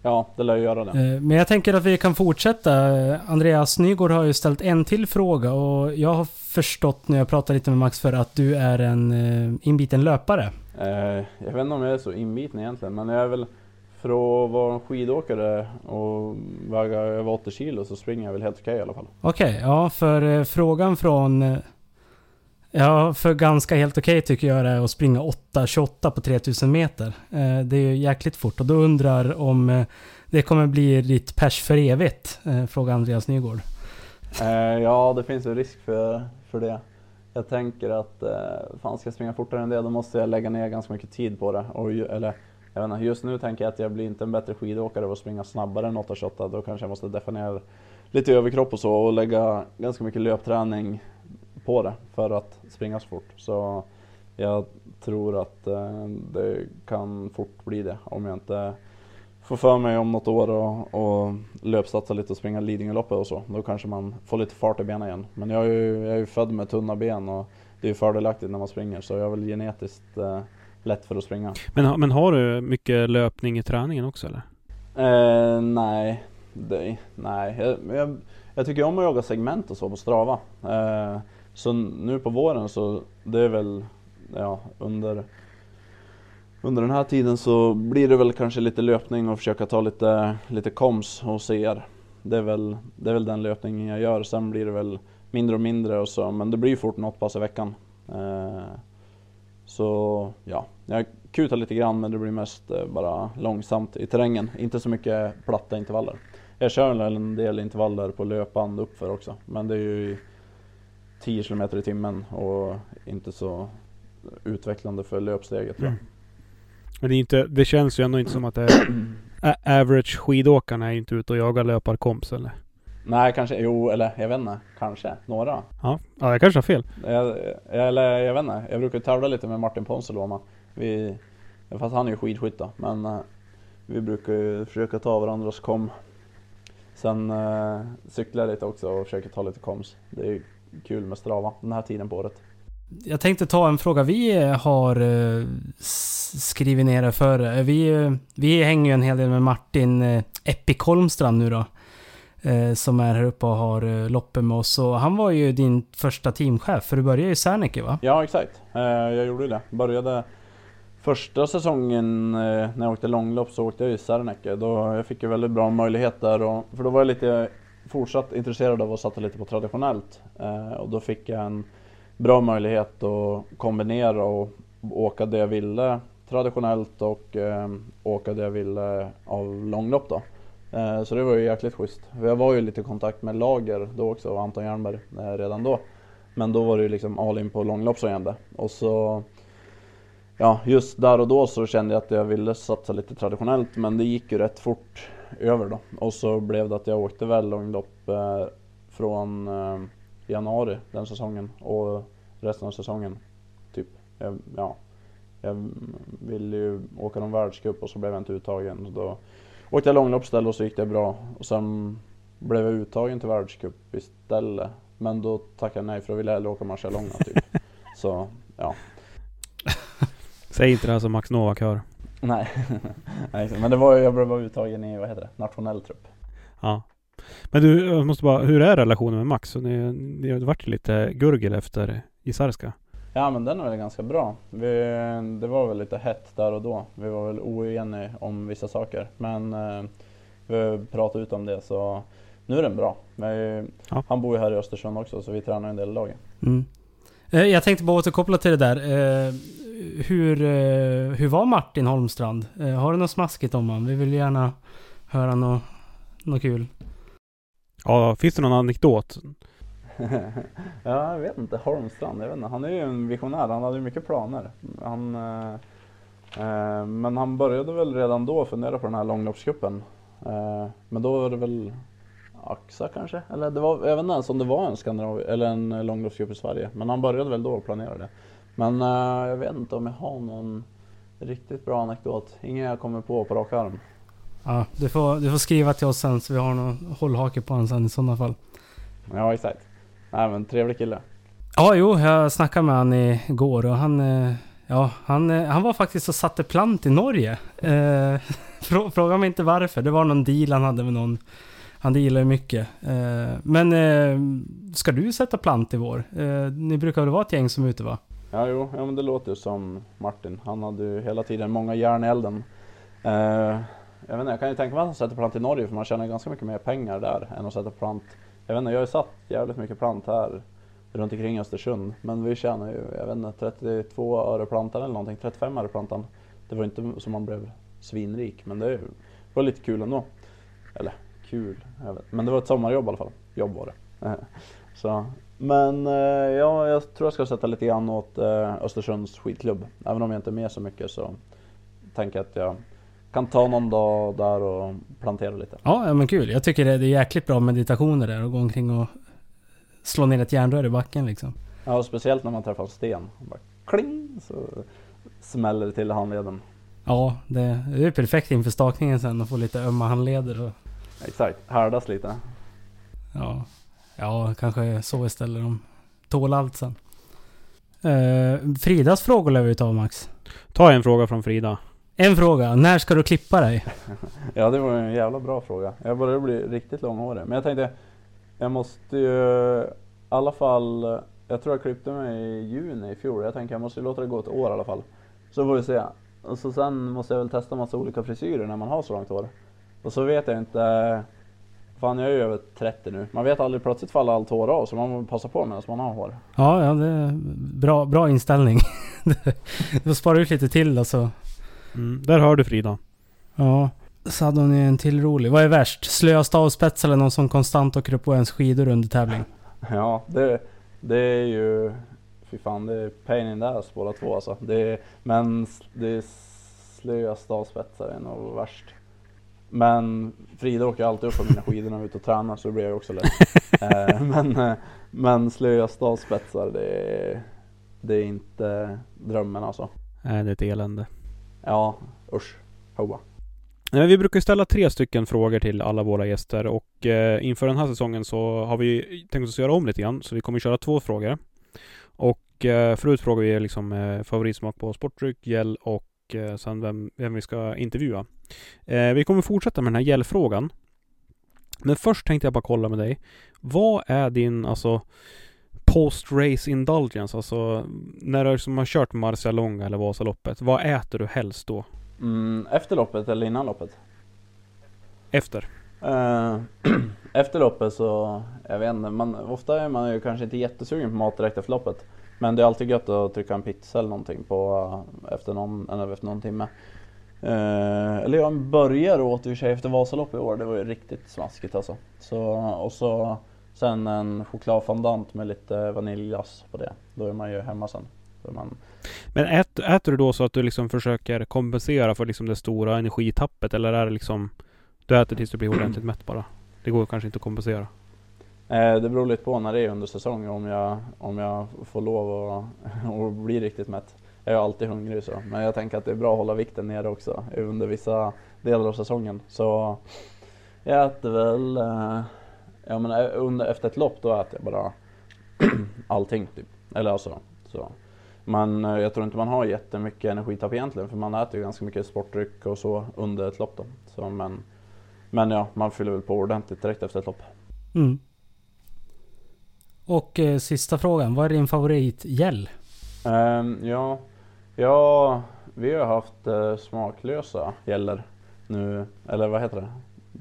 Ja, det lär ju göra det. Eh, men jag tänker att vi kan fortsätta. Andreas Nygård har ju ställt en till fråga och jag har förstått när jag pratar lite med Max för att du är en eh, inbiten löpare. Eh, jag vet inte om jag är så inbiten egentligen, men jag är väl för att vara en skidåkare och väga över 80 kilo så springer jag väl helt okej okay, i alla fall. Okej, okay, ja för frågan från Ja, för ganska helt okej okay tycker jag det är att springa 8.28 på 3000 meter. Eh, det är ju jäkligt fort och då undrar om eh, det kommer bli ditt pers för evigt? Eh, frågar Andreas Nygård. Ja, det finns ju risk för, för det. Jag tänker att eh, fan ska jag springa fortare än det då måste jag lägga ner ganska mycket tid på det. Och, eller, jag vet inte, just nu tänker jag att jag blir inte en bättre skidåkare av att springa snabbare än 8.28. Då kanske jag måste definiera lite överkropp och så och lägga ganska mycket löpträning på det för att springa så fort. Så jag tror att eh, det kan fort bli det om jag inte får för mig om något år och, och löpsatsa lite och springa Lidingöloppet och så. Då kanske man får lite fart i benen igen. Men jag är ju, jag är ju född med tunna ben och det är ju fördelaktigt när man springer så jag är väl genetiskt eh, lätt för att springa. Men, men har du mycket löpning i träningen också eller? Eh, nej, det, nej. Jag, jag, jag, tycker om att jaga segment och så på Strava. Eh, så nu på våren så det är väl ja, under under den här tiden så blir det väl kanske lite löpning och försöka ta lite, lite koms och er. Det är, väl, det är väl den löpningen jag gör. Sen blir det väl mindre och mindre och så, men det blir fort något pass i veckan. Eh, så ja, jag kutar lite grann men det blir mest eh, bara långsamt i terrängen. Inte så mycket platta intervaller. Jag kör en del intervaller på löpband uppför också, men det är ju 10 km i timmen och inte så utvecklande för löpsteget. Mm. Men det, är inte, det känns ju ändå inte som att det är average skidåkarna är inte ute och jagar löparkomps eller? Nej, kanske, jo, eller jag vet inte, kanske, några. Ja, ja jag kanske har fel. Jag, eller jag vet inte, jag brukar tävla lite med Martin Ponsiluoma. Vi, fast han är ju skidskytt då, men uh, vi brukar ju försöka ta varandras kom. Sen uh, cyklar jag lite också och försöker ta lite koms. Det är kul med Strava den här tiden på året. Jag tänkte ta en fråga vi har eh, skrivit ner för. Eh, vi, eh, vi hänger ju en hel del med Martin Epikolmstrand nu då. Som är här uppe och har loppet med oss. Och han var ju din första teamchef, för du började ju i Serneke va? Ja exakt, jag gjorde det. Började första säsongen när jag åkte långlopp så åkte jag i Serneke. Då jag fick ju väldigt bra möjligheter. Och, för då var jag lite fortsatt intresserad av att satsa lite på traditionellt. Och då fick jag en bra möjlighet att kombinera och åka det jag ville traditionellt och eh, åka det jag ville av långlopp då. Eh, så det var ju jäkligt schysst. Jag var ju lite i kontakt med Lager då också och Anton Jernberg eh, redan då. Men då var det ju liksom all in på långlopp som gällde. Och så Ja, just där och då så kände jag att jag ville satsa lite traditionellt men det gick ju rätt fort över då. Och så blev det att jag åkte väl långlopp eh, från eh, eh, januari den säsongen och resten av säsongen typ. Jag, ja, jag ville ju åka någon världscup och så blev jag inte uttagen. Så då åkte jag långlopp istället och så gick det bra. Och sen blev jag uttagen till världscup istället. Men då tackade jag nej för då ville jag hellre åka Marcialonga typ. Så ja. Säg inte det här som Max Novak hör. Nej. nej men det var ju, jag blev bara uttagen i, vad heter det, nationell trupp. Ja. Men du, jag måste bara, hur är relationen med Max? Ni, ni har varit lite gurgel efter Isarska. Ja men den är väl ganska bra. Vi, det var väl lite hett där och då. Vi var väl oeniga om vissa saker. Men eh, vi pratade ut om det så nu är den bra. Men, Ja. Han bor ju här i Östersund också så vi tränar en del i laget. Mm. Eh, Jag tänkte bara återkoppla till det där. Eh, Hur, eh, hur var Martin Holmstrand? Har du något smaskigt om honom? Vi vill gärna höra något, något kul. Ja, finns det någon anekdot? ja, jag vet inte. Holmstrand, jag vet inte. Han är ju en visionär. Han hade ju mycket planer. Han, eh, eh, men han började väl redan då fundera på den här långloppscupen. Eh, men då var det väl Axa kanske? Eller det var, jag vet inte ens om det var en, Skandinav eller en långloppscup i Sverige. Men han började väl då planera det. Men eh, jag vet inte om jag har någon riktigt bra anekdot. Ingen jag kommer på på rak arm. Ja, du, får, du får skriva till oss sen så vi har någon hållhake på honom sen i sådana fall. Ja, exakt. Nej men trevlig kille. Ja, jo, jag snackade med han igår och han... eh, Ja, han, eh, han var faktiskt och satte plant i Norge. Eh, frå- Fråga mig inte varför. Det var någon deal han hade med någon. Han dealar ju mycket. Eh, Men eh, ska du sätta plant i vår? Eh, Ni brukar väl vara ett gäng som är ute va? Ja, jo, ja, men det låter ju som Martin. Han hade ju hela tiden många järn i elden. Jag vet inte, jag kan ju tänka mig att han sätter plant i Norge för man tjänar ganska mycket mer pengar där än att sätta plant. Jag vet inte, jag har ju satt jävligt mycket plant här runt omkring Östersund. Men vi tjänar ju, jag vet inte, 32 öre plantan eller någonting, 35 öre plantan. Det var inte som man blev svinrik, men det var lite kul ändå. Eller kul, jag vet. men det var ett sommarjobb i alla fall. Jobb var det. Så, men eh, ja, jag tror jag ska sätta lite grann åt eh, Östersunds skidklubb. Även om jag inte är med så mycket så tänker jag att jag kan ta någon dag där och plantera lite. Ja, men kul. Jag tycker det är jäkligt bra meditationer där och gå omkring och slå ner ett järnrör i backen liksom. Ja, och speciellt när man träffar en sten. Bara kling så smäller det till i handleden. Ja, det, det är perfekt inför stakningen sen att få lite ömma handleder och Exakt, härdas lite. Ja, ja kanske så istället. De tål allt sen. Eh, Fridas frågor lär vi ta Max. Ta en fråga från Frida. En fråga. När ska du klippa dig? Ja, det var en jävla bra fråga. Jag börjar bli riktigt långhårig. Men jag tänkte, jag måste ju i alla fall, jag tror jag klippte mig i juni i fjol. Jag tänker jag måste ju låta det gå ett år i alla fall. Så får vi se. Och så sen måste jag väl testa massa olika frisyrer när man har så långt hår. Och så vet jag inte, fan jag är ju över 30 nu. Man vet aldrig, plötsligt faller allt hår av så man måste passa på medan man har hår. Ja, ja det är bra, bra inställning. du får spara ut lite till då så. Mm, där hör du Frida. Ja. Så hade hon en till rolig. Vad är värst? Slöa stavspets eller någon som konstant åker upp på ens skidor under tävling? Ja, det, det är ju... Fy fan, det är pain in the ass båda två alltså. Det är, men det är slöa stavspetsar är nog värst. Men Frida åker alltid upp på mina skidor när vi är ute och tränar så det blir jag också lätt. eh, men, eh, men slöa stavspetsar det är, det är inte drömmen alltså. Nej, det är ett elände. Ja, usch. Hoa. Nej, Vi brukar ställa tre stycken frågor till alla våra gäster och eh, inför den här säsongen så har vi tänkt oss göra om lite grann. Så vi kommer köra två frågor. Och eh, förut frågar vi liksom eh, favoritsmak på sportdryck, gel och eh, sen vem, vem vi ska intervjua. Eh, vi kommer fortsätta med den här gelfrågan. Men först tänkte jag bara kolla med dig. Vad är din alltså post-race indulgence? Alltså när du liksom har kört Marcialonga eller Vasaloppet. Vad äter du helst då? Mm, efter loppet eller innan loppet? Efter? Eh, efter loppet så, jag vet inte, man, ofta är man ju kanske inte jättesugen på mat direkt efter loppet. Men det är alltid gött att trycka en pizza eller någonting på, eh, efter, någon, eller efter någon timme. Eh, eller jag börjar åt i och för sig efter Vasalopp i år, det var ju riktigt smaskigt alltså. Så, och så sen en chokladfondant med lite vaniljglass på det. Då är man ju hemma sen. Man, Men ät, äter du då så att du liksom försöker kompensera för liksom det stora energitappet eller är det liksom Du äter tills du blir ordentligt mätt bara? Det går kanske inte att kompensera. Eh, det beror lite på när det är under säsong om jag, om jag får lov att och bli riktigt mätt. Jag är alltid hungrig så, men jag tänker att det är bra att hålla vikten nere också under vissa delar av säsongen. Så jag äter väl, eh, ja men eh, under, efter ett lopp då äter jag bara allting typ. Eller alltså så. Men eh, jag tror inte man har jättemycket energitapp egentligen för man äter ju ganska mycket sportdryck och så under ett lopp då. Så, men, men ja, man fyller väl på ordentligt direkt efter ett lopp. Mm. Och eh, sista frågan. Vad är din favoritgel? Ehm, ja, ja, vi har haft eh, smaklösa gäller nu, eller vad heter det?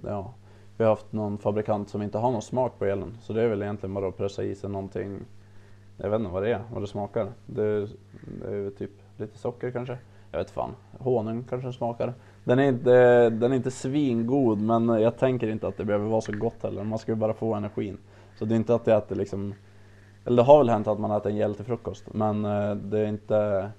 Ja, vi har haft någon fabrikant som inte har någon smak på elen Så det är väl egentligen bara att pressa i sig någonting. Jag vet inte vad det är, vad det smakar. Det, det är typ lite socker kanske. Jag vet fan. Honung kanske smakar. Den är, inte, den är inte svingod men jag tänker inte att det behöver vara så gott heller. Man ska ju bara få energin. Så det är inte att jag äter liksom eller det har väl hänt att man äter en gel till frukost men eh, det är inte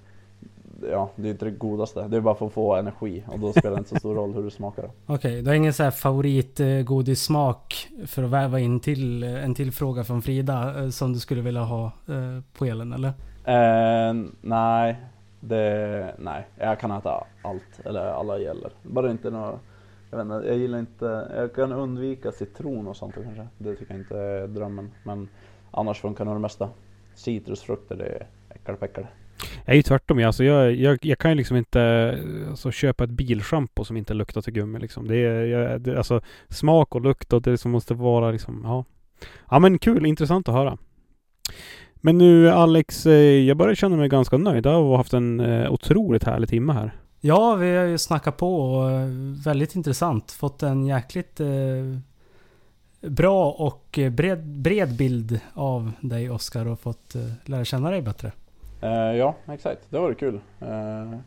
Ja, det är inte det godaste. Det är bara för att få energi och då spelar det inte så stor roll hur det smakar. Okej, okay, du har ingen så här favoritgodissmak för att väva in till en till fråga från Frida eh, som du skulle vilja ha eh, på elen eller? Eh, nej, det, nej, jag kan äta allt eller alla gäller. Bara inte några jag vet inte, jag gillar inte, jag kan undvika citron och sånt kanske. Det tycker jag inte är drömmen. Men annars funkar nog det mesta. Citrusfrukter, det är äckelpäckel. Jag är ju tvärtom. Alltså jag, jag, jag kan ju liksom inte alltså, köpa ett bilschampo som inte luktar till gummi. Liksom. Det är jag, det, alltså, smak och lukt och det som måste vara liksom, ja. Ja men kul, intressant att höra. Men nu Alex, eh, jag börjar känna mig ganska nöjd. Jag har haft en eh, otroligt härlig timme här. Ja, vi har ju snackat på och eh, väldigt intressant. Fått en jäkligt eh, bra och bred, bred bild av dig Oskar och fått eh, lära känna dig bättre. Uh, ja, exakt. Det var kul. Uh,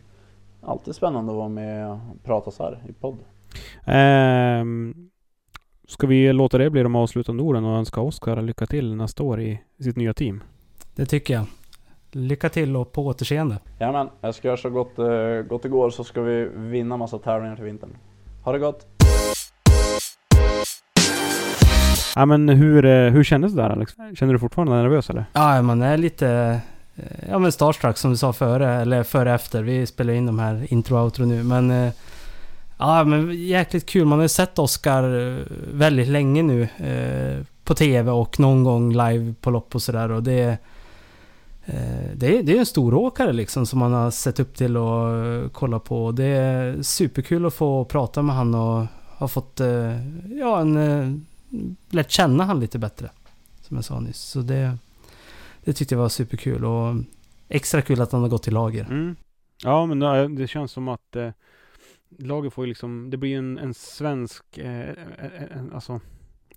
alltid spännande att vara med och prata så här i podd. Uh, ska vi låta det bli de avslutande orden och önska Oskar lycka till nästa år i sitt nya team? Det tycker jag. Lycka till och på återseende. Jajamän, jag ska göra så gott, uh, gott det går så ska vi vinna massa tävlingar till vintern. Ha det gott! Ja men hur, eh, hur kändes det där Alex? Känner du fortfarande nervös eller? Ja, man är lite... Eh, ja men starstruck som du sa före, eller före efter. Vi spelar in de här intro och outro nu men... Eh, ja men jäkligt kul. Man har ju sett Oscar eh, väldigt länge nu. På TV och någon gång live på lopp och sådär och det... Det är, det är en stor åkare liksom som man har sett upp till och kollat på. Det är superkul att få prata med han och ha fått ja, en lärt känna han lite bättre. Som jag sa nyss. Så det, det tyckte jag var superkul och extra kul att han har gått till lager. Mm. Ja, men det känns som att eh, lager får ju liksom, det blir en, en svensk, eh, en, alltså,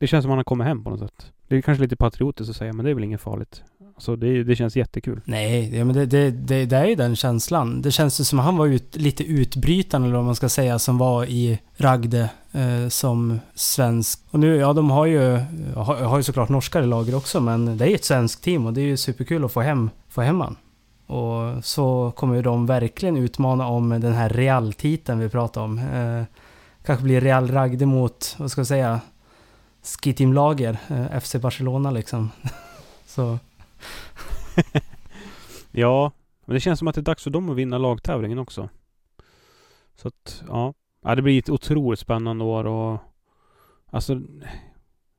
det känns som att han har kommit hem på något sätt. Det är kanske lite patriotiskt att säga, men det är väl inget farligt. Alltså det, det känns jättekul. Nej, det, men det, det, det, det är ju den känslan. Det känns som att han var ut, lite utbrytande eller vad man ska säga, som var i Ragde eh, som svensk. Och nu, ja de har ju, har, har ju såklart norskar i lager också, men det är ju ett svenskt team och det är ju superkul att få hem, få hem han. Och så kommer ju de verkligen utmana om den här Real-titeln vi pratade om. Eh, kanske blir Real Ragde mot, vad ska jag säga, Ski Lager, eh, FC Barcelona liksom. så ja, men det känns som att det är dags för dem att vinna lagtävlingen också. Så att, ja. ja det blir ett otroligt spännande år och alltså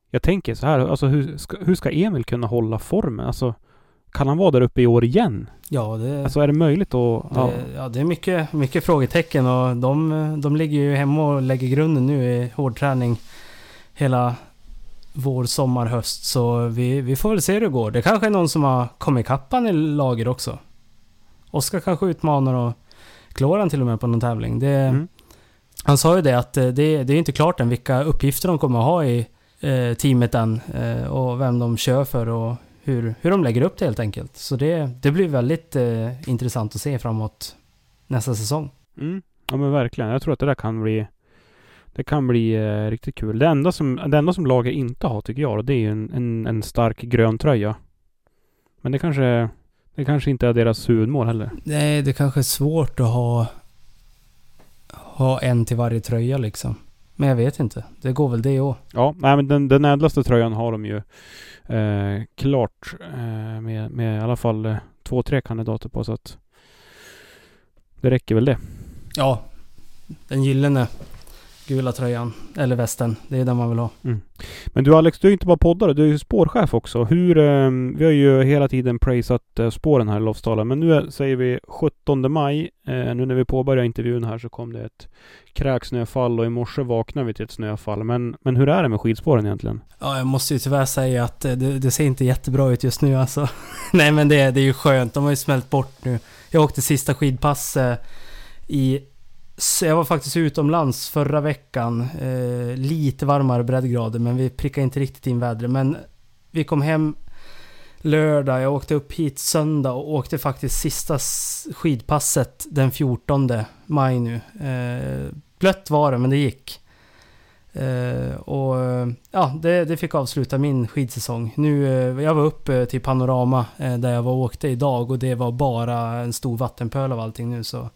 jag tänker så här, alltså hur ska, hur ska Emil kunna hålla formen? Alltså kan han vara där uppe i år igen? Ja, det... Alltså är det möjligt att... Ja, det, ja, det är mycket, mycket frågetecken och de, de ligger ju hemma och lägger grunden nu i hårdträning hela vår, sommar, höst. Så vi, vi får väl se hur det går. Det kanske är någon som har kommit ikapp i lager också. Oskar kanske utmanar och Kloran till och med på någon tävling. Det, mm. Han sa ju det att det, det är inte klart än vilka uppgifter de kommer att ha i eh, teamet än. Eh, och vem de kör för och hur, hur de lägger upp det helt enkelt. Så det, det blir väldigt eh, intressant att se framåt nästa säsong. Mm. Ja men verkligen. Jag tror att det där kan bli det kan bli eh, riktigt kul. Det enda, som, det enda som laget inte har tycker jag, det är en, en, en stark grön tröja. Men det kanske, det kanske inte är deras huvudmål heller. Nej, det kanske är svårt att ha, ha en till varje tröja liksom. Men jag vet inte. Det går väl det också. Ja, nej, men den, den ädlaste tröjan har de ju eh, klart eh, med, med i alla fall eh, två, tre kandidater på så att det räcker väl det. Ja, den gyllene gula tröjan. Eller västen. Det är den man vill ha. Men du Alex, du är inte bara poddare, du är ju spårchef också. Hur, eh, vi har ju hela tiden praisat eh, spåren här i Lofsdalen. Men nu är, säger vi 17 maj. Eh, nu när vi påbörjar intervjun här så kom det ett kräksnöfall och i morse vaknade vi till ett snöfall. Men, men hur är det med skidspåren egentligen? Ja, jag måste ju tyvärr säga att eh, det, det ser inte jättebra ut just nu alltså. Nej men det, det är ju skönt. De har ju smält bort nu. Jag åkte sista skidpass eh, i... Jag var faktiskt utomlands förra veckan. Eh, lite varmare breddgrader men vi prickade inte riktigt in vädret. Men vi kom hem lördag. Jag åkte upp hit söndag och åkte faktiskt sista skidpasset den 14 maj nu. Eh, blött var det men det gick. Eh, och ja, det, det fick avsluta min skidsäsong. Nu, eh, jag var uppe eh, till Panorama eh, där jag var och åkte idag och det var bara en stor vattenpöl av allting nu så.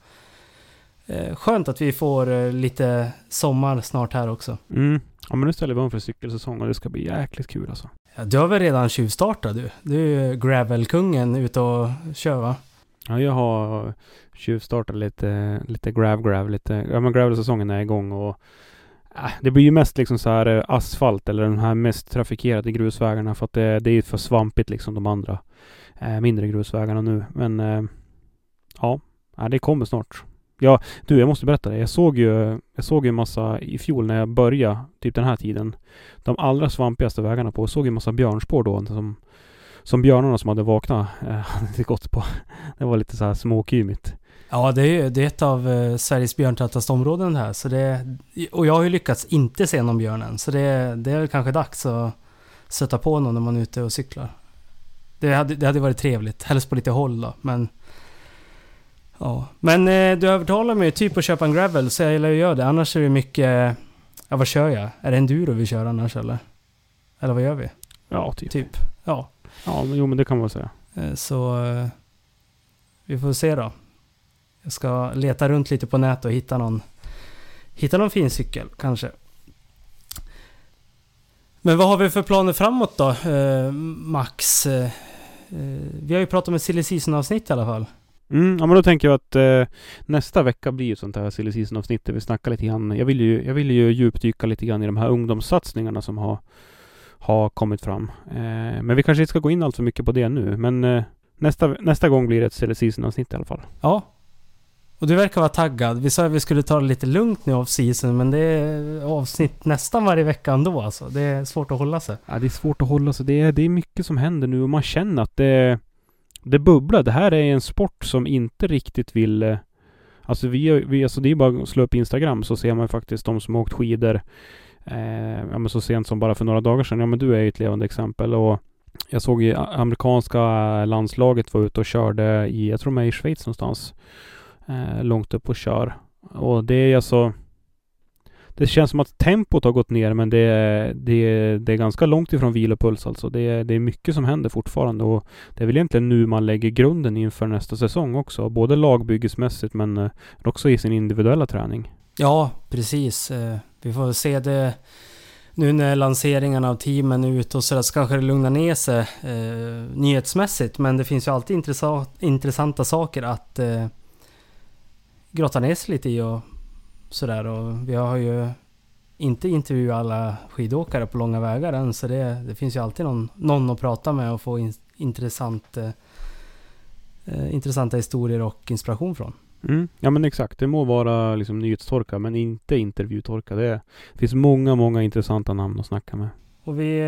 Eh, skönt att vi får eh, lite sommar snart här också. Mm. Ja men nu ställer vi om för cykelsäsong och det ska bli jäkligt kul alltså. Ja, du har väl redan tjuvstartat du? Du är ju gravelkungen ute och kör va? Ja, jag har tjuvstartat lite, lite grav grav, lite, ja men gravel-säsongen är igång och äh, det blir ju mest liksom så här eh, asfalt eller de här mest trafikerade grusvägarna för att det, det är för svampigt liksom de andra eh, mindre grusvägarna nu. Men ja, ja, det kommer snart. Ja, du jag måste berätta det. Jag såg ju, jag såg ju en massa i fjol när jag började, typ den här tiden. De allra svampigaste vägarna på. Jag såg ju en massa björnspår då som, som björnarna som hade vaknat eh, hade gått på. Det var lite så här småkymigt. Ja, det är ju det är ett av eh, Sveriges björntätaste områden det här. Så det, och jag har ju lyckats inte se någon björn än. Så det, det är väl kanske dags att sätta på någon när man är ute och cyklar. Det hade, det hade varit trevligt. Helst på lite håll då, men... Ja. Men eh, du övertalar mig typ att köpa en gravel, så jag gillar att göra det. Annars är det mycket... Ja, vad kör jag? Är det enduro vi kör annars eller? Eller vad gör vi? Ja, typ. Typ. Ja. Ja, men jo men det kan man säga. Eh, Så eh, vi får se då. Jag ska leta runt lite på nätet och hitta någon, hitta någon fin cykel kanske. Men vad har vi för planer framåt då, eh, Max? Eh, eh, vi har ju pratat om ett silly season avsnitt i alla fall. Mm, ja men då tänker jag att eh, nästa vecka blir ett sånt här silly season avsnitt där vi snackar lite grann. Jag vill ju, jag vill ju djupdyka lite grann i de här ungdomssatsningarna som har, har kommit fram. Eh, men vi kanske inte ska gå in allt för mycket på det nu. Men eh, nästa, nästa gång blir det ett silly season avsnitt i alla fall. Ja. Och du verkar vara taggad. Vi sa att vi skulle ta det lite lugnt nu off season men det är avsnitt nästan varje vecka ändå alltså. Det är svårt att hålla sig. Ja, det är svårt att hålla sig. Det är, det är mycket som händer nu och man känner att det, det bubblar. Det här är en sport som inte riktigt vill... Eh, alltså, vi, vi, alltså det är bara att slå upp Instagram så ser man faktiskt de som har åkt skidor eh, ja, men så sent som bara för några dagar sedan. Ja men du är ju ett levande exempel och jag såg ju amerikanska landslaget var ute och körde i, jag tror de är i Schweiz någonstans. Eh, långt upp och kör. Och det är alltså det känns som att tempot har gått ner men det är, det är, det är ganska långt ifrån vilopuls alltså. Det är, det är mycket som händer fortfarande och det är väl egentligen nu man lägger grunden inför nästa säsong också. Både lagbyggesmässigt men eh, också i sin individuella träning. Ja, precis. Eh, vi får se det nu när lanseringarna av teamen är ute och sådär så kanske det lugnar ner sig eh, nyhetsmässigt. Men det finns ju alltid intressa- intressanta saker att eh, grotta ner sig lite i och sådär. Och vi har ju inte intervjuat alla skidåkare på långa vägar än så det, det finns ju alltid någon, någon att prata med och få in, intressant, eh, intressanta historier och inspiration från. Mm. Ja men exakt. Det må vara liksom nyhetstorka men inte intervjutorka. Det, är, det finns många, många intressanta namn att snacka med. Och vi,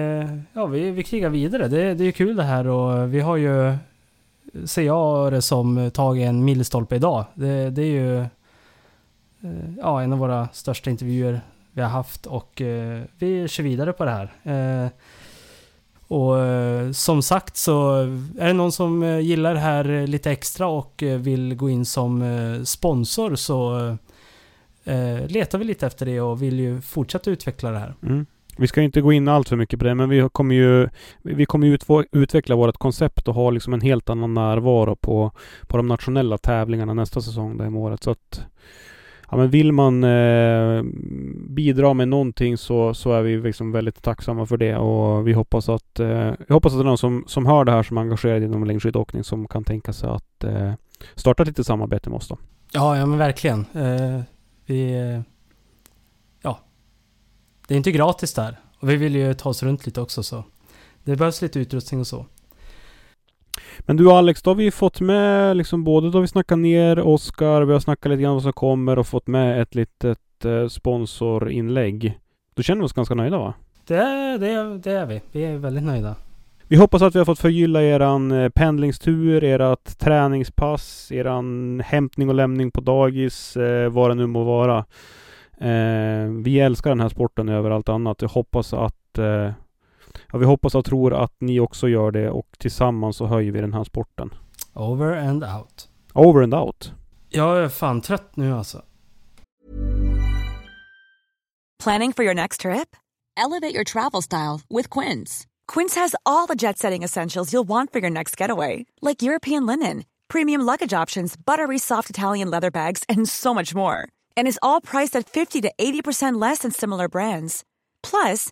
ja, vi, vi krigar vidare. Det, det är kul det här och vi har ju, ser jag det som, tagit en milstolpe idag. Det, det är ju Eh, ja, en av våra största intervjuer vi har haft och eh, vi kör vidare på det här. Eh, och eh, som sagt så eh, är det någon som eh, gillar det här eh, lite extra och eh, vill gå in som eh, sponsor så eh, letar vi lite efter det och vill ju fortsätta utveckla det här. Mm. Vi ska inte gå in allt för mycket på det, men vi kommer ju vi kommer ju utveckla vårt koncept och ha liksom en helt annan närvaro på, på de nationella tävlingarna nästa säsong det här året. Så att ja, men vill man eh, bidra med någonting så, så är vi liksom väldigt tacksamma för det och vi hoppas att eh, jag hoppas att det är någon som, som hör det här som är engagerad inom längdskidåkning som kan tänka sig att eh, starta litet samarbete med oss då. Ja, ja men verkligen. Eh, vi, ja, det är inte gratis där. Och vi vill ju ta oss runt lite också så. Det behövs lite utrustning och så. Men du Alex, då har vi fått med liksom både då vi snackar ner Oskar, vi har snackat lite grann vad som kommer och fått med ett litet eh, sponsorinlägg. Då känner vi oss ganska nöjda va? Det, det, det är vi. Vi är väldigt nöjda. Vi hoppas att vi har fått förgylla eran eh, pendlingstur, ert träningspass, eran hämtning och lämning på dagis, eh, vad det nu må vara. Eh, vi älskar den här sporten över allt annat. Jag hoppas att eh, ja, vi hoppas och tror att ni också gör det och tillsammans så höjer vi den här sporten. Over and out. Over and out. Jag är fan trött nu alltså. Planning for your next trip? Elevate your travel style with Quince. Quince has all the jet setting essentials you'll want for your next getaway, like European linen, premium luggage options, buttery soft Italian leather bags, and so much more. And is all priced at 50 to 80% less than similar brands. Plus,